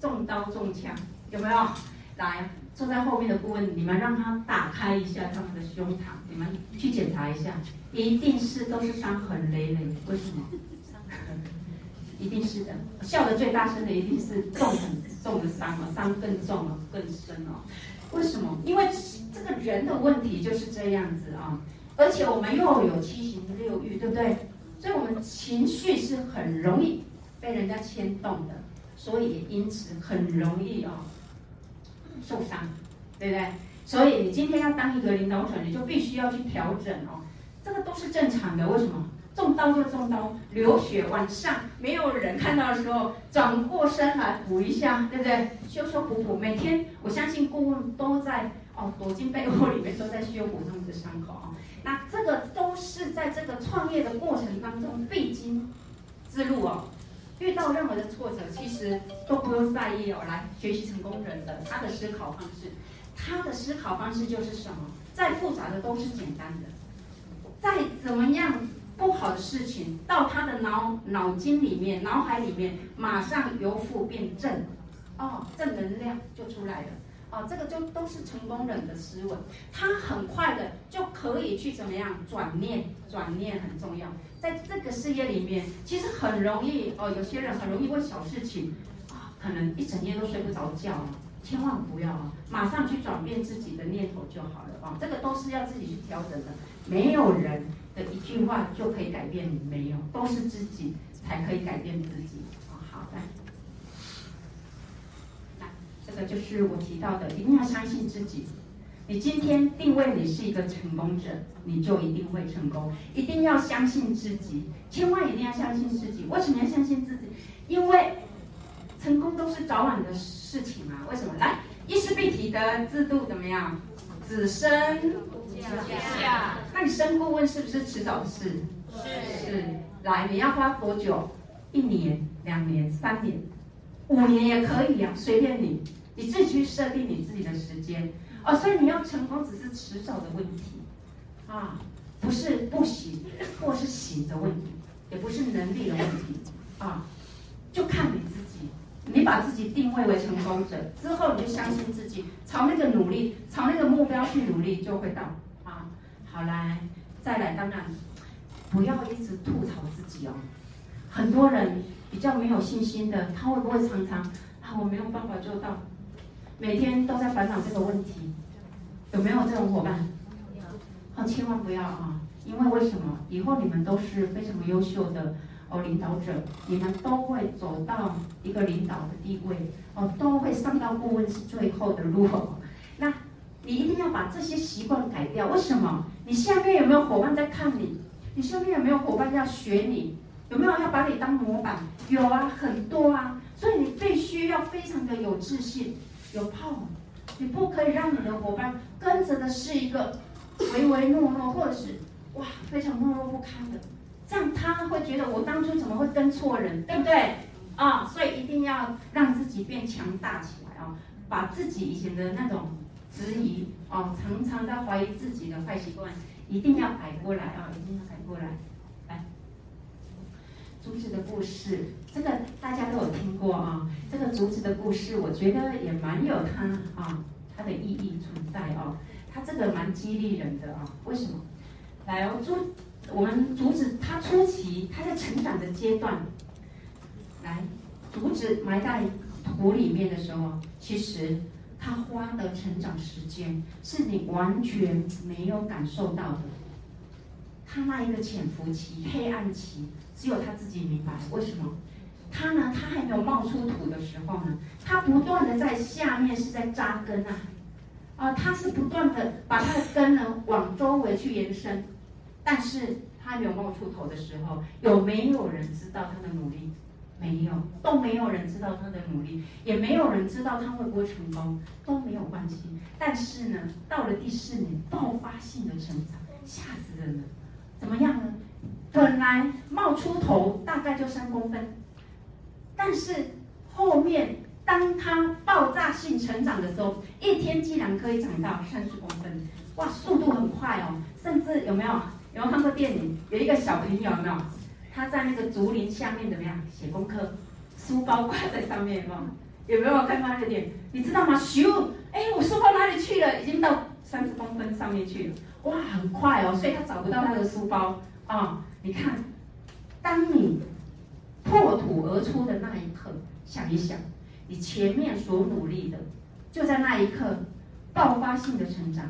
S1: 中刀中枪，有没有？来。坐在后面的顾问，你们让他打开一下他们的胸膛，你们去检查一下，一定是都是伤痕累累。为什么？一定是的。笑得最大声的一定是重很重的伤了，伤更重了，更深了。为什么？因为这个人的问题就是这样子啊。而且我们又有七情六欲，对不对？所以我们情绪是很容易被人家牵动的，所以也因此很容易啊。受伤，对不对？所以你今天要当一个领导者，你就必须要去调整哦。这个都是正常的。为什么？中刀就中刀，流血往上，没有人看到的时候，转过身来补一下，对不对？修修补补，每天我相信顾问都在哦，躲进被窝里面都在修补他们的伤口啊。那这个都是在这个创业的过程当中必经之路哦。遇到任何的挫折，其实都不用在意哦。来学习成功人的他的思考方式，他的思考方式就是什么？再复杂的都是简单的，再怎么样不好的事情，到他的脑脑筋里面、脑海里面，马上由负变正，哦，正能量就出来了。哦，这个就都是成功人的思维，他很快的就可以去怎么样转念？转念很重要，在这个事业里面，其实很容易哦。有些人很容易为小事情啊，可能一整夜都睡不着觉，千万不要啊，马上去转变自己的念头就好了啊，这个都是要自己去调整的，没有人的一句话就可以改变你，没有，都是自己才可以改变自己啊。好，来，来，这个就是我提到的，一定要相信自己。你今天定位你是一个成功者，你就一定会成功。一定要相信自己，千万一定要相信自己。为什么要相信自己？因为成功都是早晚的事情啊。为什么？来，伊丝碧媞的制度怎么样？子生下。那你升顾问是不是迟早的事？是。是。来，你要花多久？一年、两年、三年、五年也可以啊，随便你，你自己去设定你自己的时间。哦，所以你要成功只是迟早的问题，啊，不是不行或是行的问题，也不是能力的问题，啊，就看你自己。你把自己定位为成功者之后，你就相信自己，朝那个努力，朝那个目标去努力，就会到。啊，好来，再来，当然不要一直吐槽自己哦。很多人比较没有信心的，他会不会常常啊，我没有办法做到？每天都在烦恼这个问题，有没有这种伙伴？哦，千万不要啊！因为为什么？以后你们都是非常优秀的哦领导者，你们都会走到一个领导的地位哦，都会上到顾问是最后的路。那你一定要把这些习惯改掉。为什么？你下面有没有伙伴在看你？你下面有没有伙伴要学你？有没有要把你当模板？有啊，很多啊。所以你必须要非常的有自信。有 power，，你不可以让你的伙伴跟着的是一个唯唯诺诺，或者是哇非常懦弱不堪的，这样他会觉得我当初怎么会跟错人，对不对？啊，所以一定要让自己变强大起来啊，把自己以前的那种质疑啊，常常在怀疑自己的坏习惯，一定要改过来啊，一定要改过来。竹子的故事，这个大家都有听过啊。这个竹子的故事，我觉得也蛮有它啊，它的意义存在哦。它这个蛮激励人的啊。为什么？来哦，竹，我们竹子它初期它在成长的阶段，来，竹子埋在土里面的时候，其实它花的成长时间是你完全没有感受到的。它那一个潜伏期、黑暗期。只有他自己明白为什么，他呢？他还没有冒出土的时候呢，他不断的在下面是在扎根啊，啊，他是不断的把他的根呢往周围去延伸，但是他还没有冒出头的时候，有没有人知道他的努力？没有，都没有人知道他的努力，也没有人知道他会不会成功，都没有关系。但是呢，到了第四年，爆发性的成长，吓死人了，怎么样呢？本来冒出头大概就三公分，但是后面当它爆炸性成长的时候，一天竟然可以长到三十公分，哇，速度很快哦！甚至有没有有没有看过电影？有一个小朋友有没有？他在那个竹林下面怎么样写功课？书包挂在上面有没有？有没有看到那个电影？你知道吗？咻！哎，我书包哪里去了？已经到三十公分上面去了，哇，很快哦！所以他找不到他的书包啊。你看，当你破土而出的那一刻，想一想，你前面所努力的，就在那一刻爆发性的成长。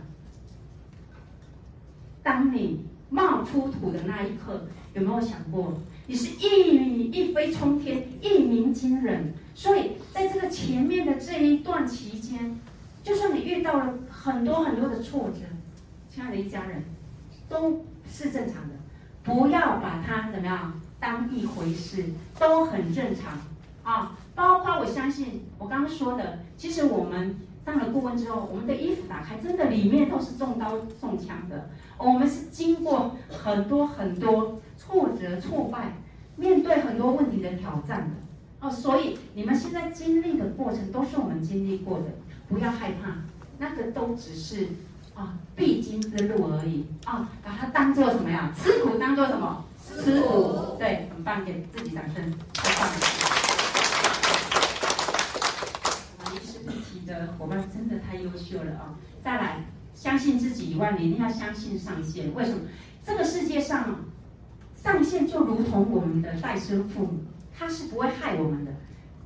S1: 当你冒出土的那一刻，有没有想过，你是一一飞冲天，一鸣惊人？所以在这个前面的这一段期间，就算你遇到了很多很多的挫折，亲爱的一家人，都是正常的。不要把它怎么样当一回事，都很正常啊。包括我相信我刚刚说的，其实我们当了顾问之后，我们的衣服打开，真的里面都是中刀中枪的。我们是经过很多很多挫折、挫败，面对很多问题的挑战的哦。所以你们现在经历的过程都是我们经历过的，不要害怕，那个都只是。啊，必经之路而已啊！把它当做什么呀？吃苦当做什么？吃苦，对，很棒，给自己掌声，太棒了！啊，伊丝碧媞的伙伴真的太优秀了啊！再来，相信自己以外，你一定要相信上线。为什么？这个世界上，上线就如同我们的再生父母，他是不会害我们的，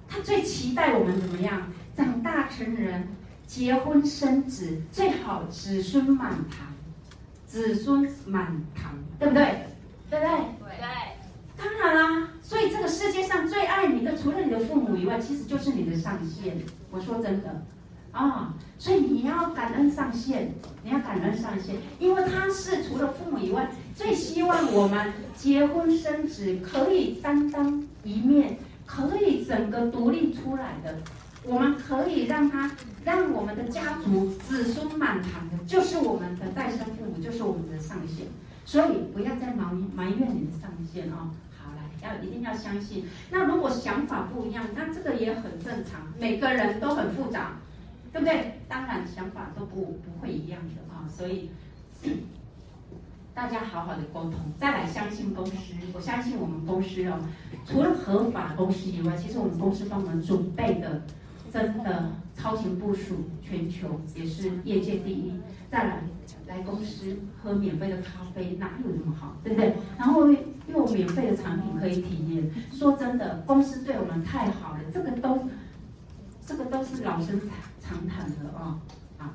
S1: 他最期待我们怎么样？长大成人，结婚生子，最好子孙满堂，子孙满堂，对不对？对不对？
S2: 对。
S1: 当然啦，所以这个世界上最爱你的，除了你的父母以外，其实就是你的上线。我说真的，啊，所以你要感恩上线，你要感恩上线，因为他是除了父母以外，最希望我们结婚生子可以担当一面，可以整个独立出来的，我们可以让他让我们的家族子孙满堂的，就是我们的再生父母，就是我们的上限。所以不要再埋埋怨你的上线啊。要一定要相信。那如果想法不一样，那这个也很正常。每个人都很复杂，对不对？当然想法都不不会一样的啊。所以大家好好的沟通，再来相信公司。我相信我们公司哦，除了合法公司以外，其实我们公司帮我们准备的真的超前部署，全球也是业界第一。再来来公司喝免费的咖啡，哪有那么好，对不对？然后。又有免费的产品可以体验，说真的，公司对我们太好了，这个都，这个都是老生常谈的哦。好，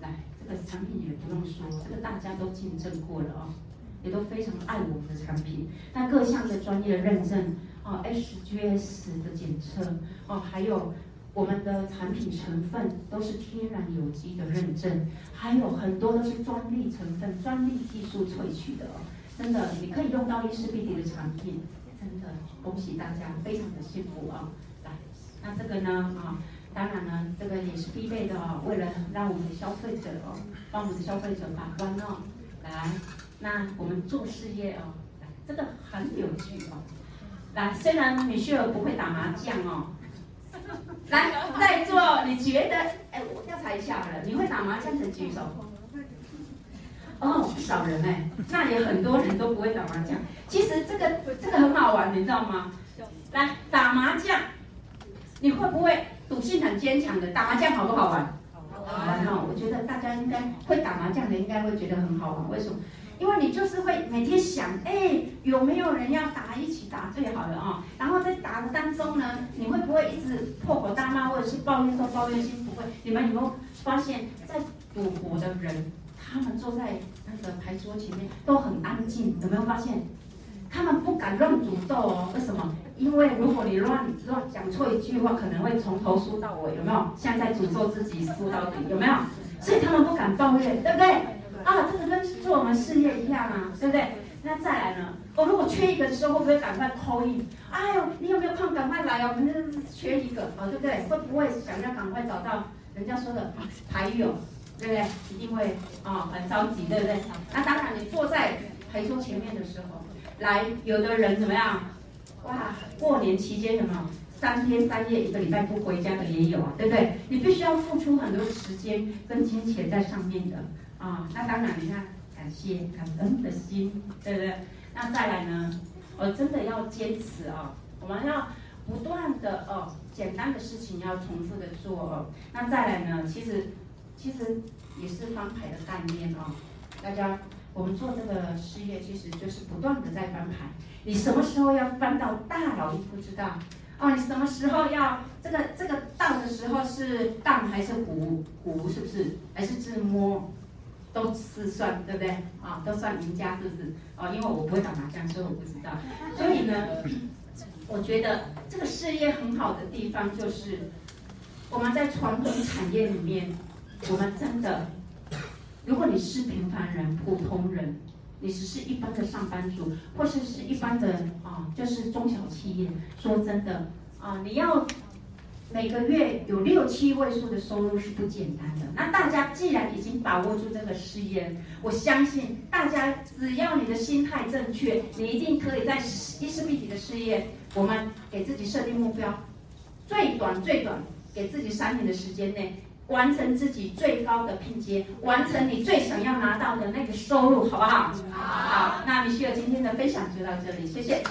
S1: 来，这个产品也不用说，这个大家都见证过了哦，也都非常爱我们的产品。那各项的专业认证哦，SGS 的检测哦，还有我们的产品成分都是天然有机的认证，还有很多都是专利成分、专利技术萃取的哦。真的，你可以用到伊丝碧媞的产品，真的恭喜大家，非常的幸福啊！来，那这个呢啊，当然呢，这个也是必备的哦，为了让我们的消费者哦，帮我们的消费者把关哦。来，那我们做事业哦，来，这个很有趣哦。来，虽然米歇尔不会打麻将哦，来，在座你觉得，哎，我调查一下好了，你会打麻将的举手。哦，不少人哎，那也很多人都不会打麻将。其实这个这个很好玩，你知道吗？来打麻将，你会不会赌性很坚强的？打麻将好不好玩？好玩哦！我觉得大家应该会打麻将的，应该会觉得很好玩。为什么？因为你就是会每天想，哎，有没有人要打，一起打最好的啊、然后在打的当中呢，你会不会一直破口大骂，或者是抱怨东抱怨西？不会。你们有没有发现，在赌博的人？他们坐在那个牌桌前面都很安静，有没有发现？他们不敢乱诅咒哦。为什么？因为如果你乱乱讲错一句话，可能会从头输到尾，有没有？像在诅咒自己输到底，有没有？所以他们不敢抱怨，对不对？啊，这个跟做我们事业一样啊，对不对？那再来呢？我、哦、如果缺一个的时候，会不会赶快 call in？哎呦，你有没有空？赶快来哦，我们缺一个啊、哦，对不对？会不会想要赶快找到人家说的牌友？对不对？一定会啊、很着急，对不对？那当然，你坐在牌桌前面的时候，来，有的人怎么样？哇，过年期间有没有三天三夜、一个礼拜不回家的也有啊，对不对？你必须要付出很多时间跟金钱在上面的啊、那当然，你看，感谢感恩的心，对不对？那再来呢？我真的要坚持、哦，我们要不断的哦，简单的事情要重复的做哦。那再来呢？其实。其实也是翻牌的概念哦，大家，我们做这个事业，其实就是不断的在翻牌。你什么时候要翻到大老一不知道哦，你什么时候要这个这个荡的时候是荡还是胡胡是不是？还是自摸，都是算对不对？啊、都算赢家是不是？啊，因为我不会打麻将，所以我不知道。所以呢，我觉得这个事业很好的地方就是我们在传统产业里面。我们真的，如果你是平凡人、普通人，你只是一般的上班族，或是是一般的啊，就是中小企业，说真的啊，你要每个月有六七位数的收入是不简单的。那大家既然已经把握住这个事业，我相信大家只要你的心态正确，你一定可以在伊丝碧媞的事业，我们给自己设定目标，最短最短，给自己三年的时间内。完成自己最高的拼接，完成你最想要拿到的那个收入，好不好？好。好，那米歇尔今天的分享就到这里，谢谢。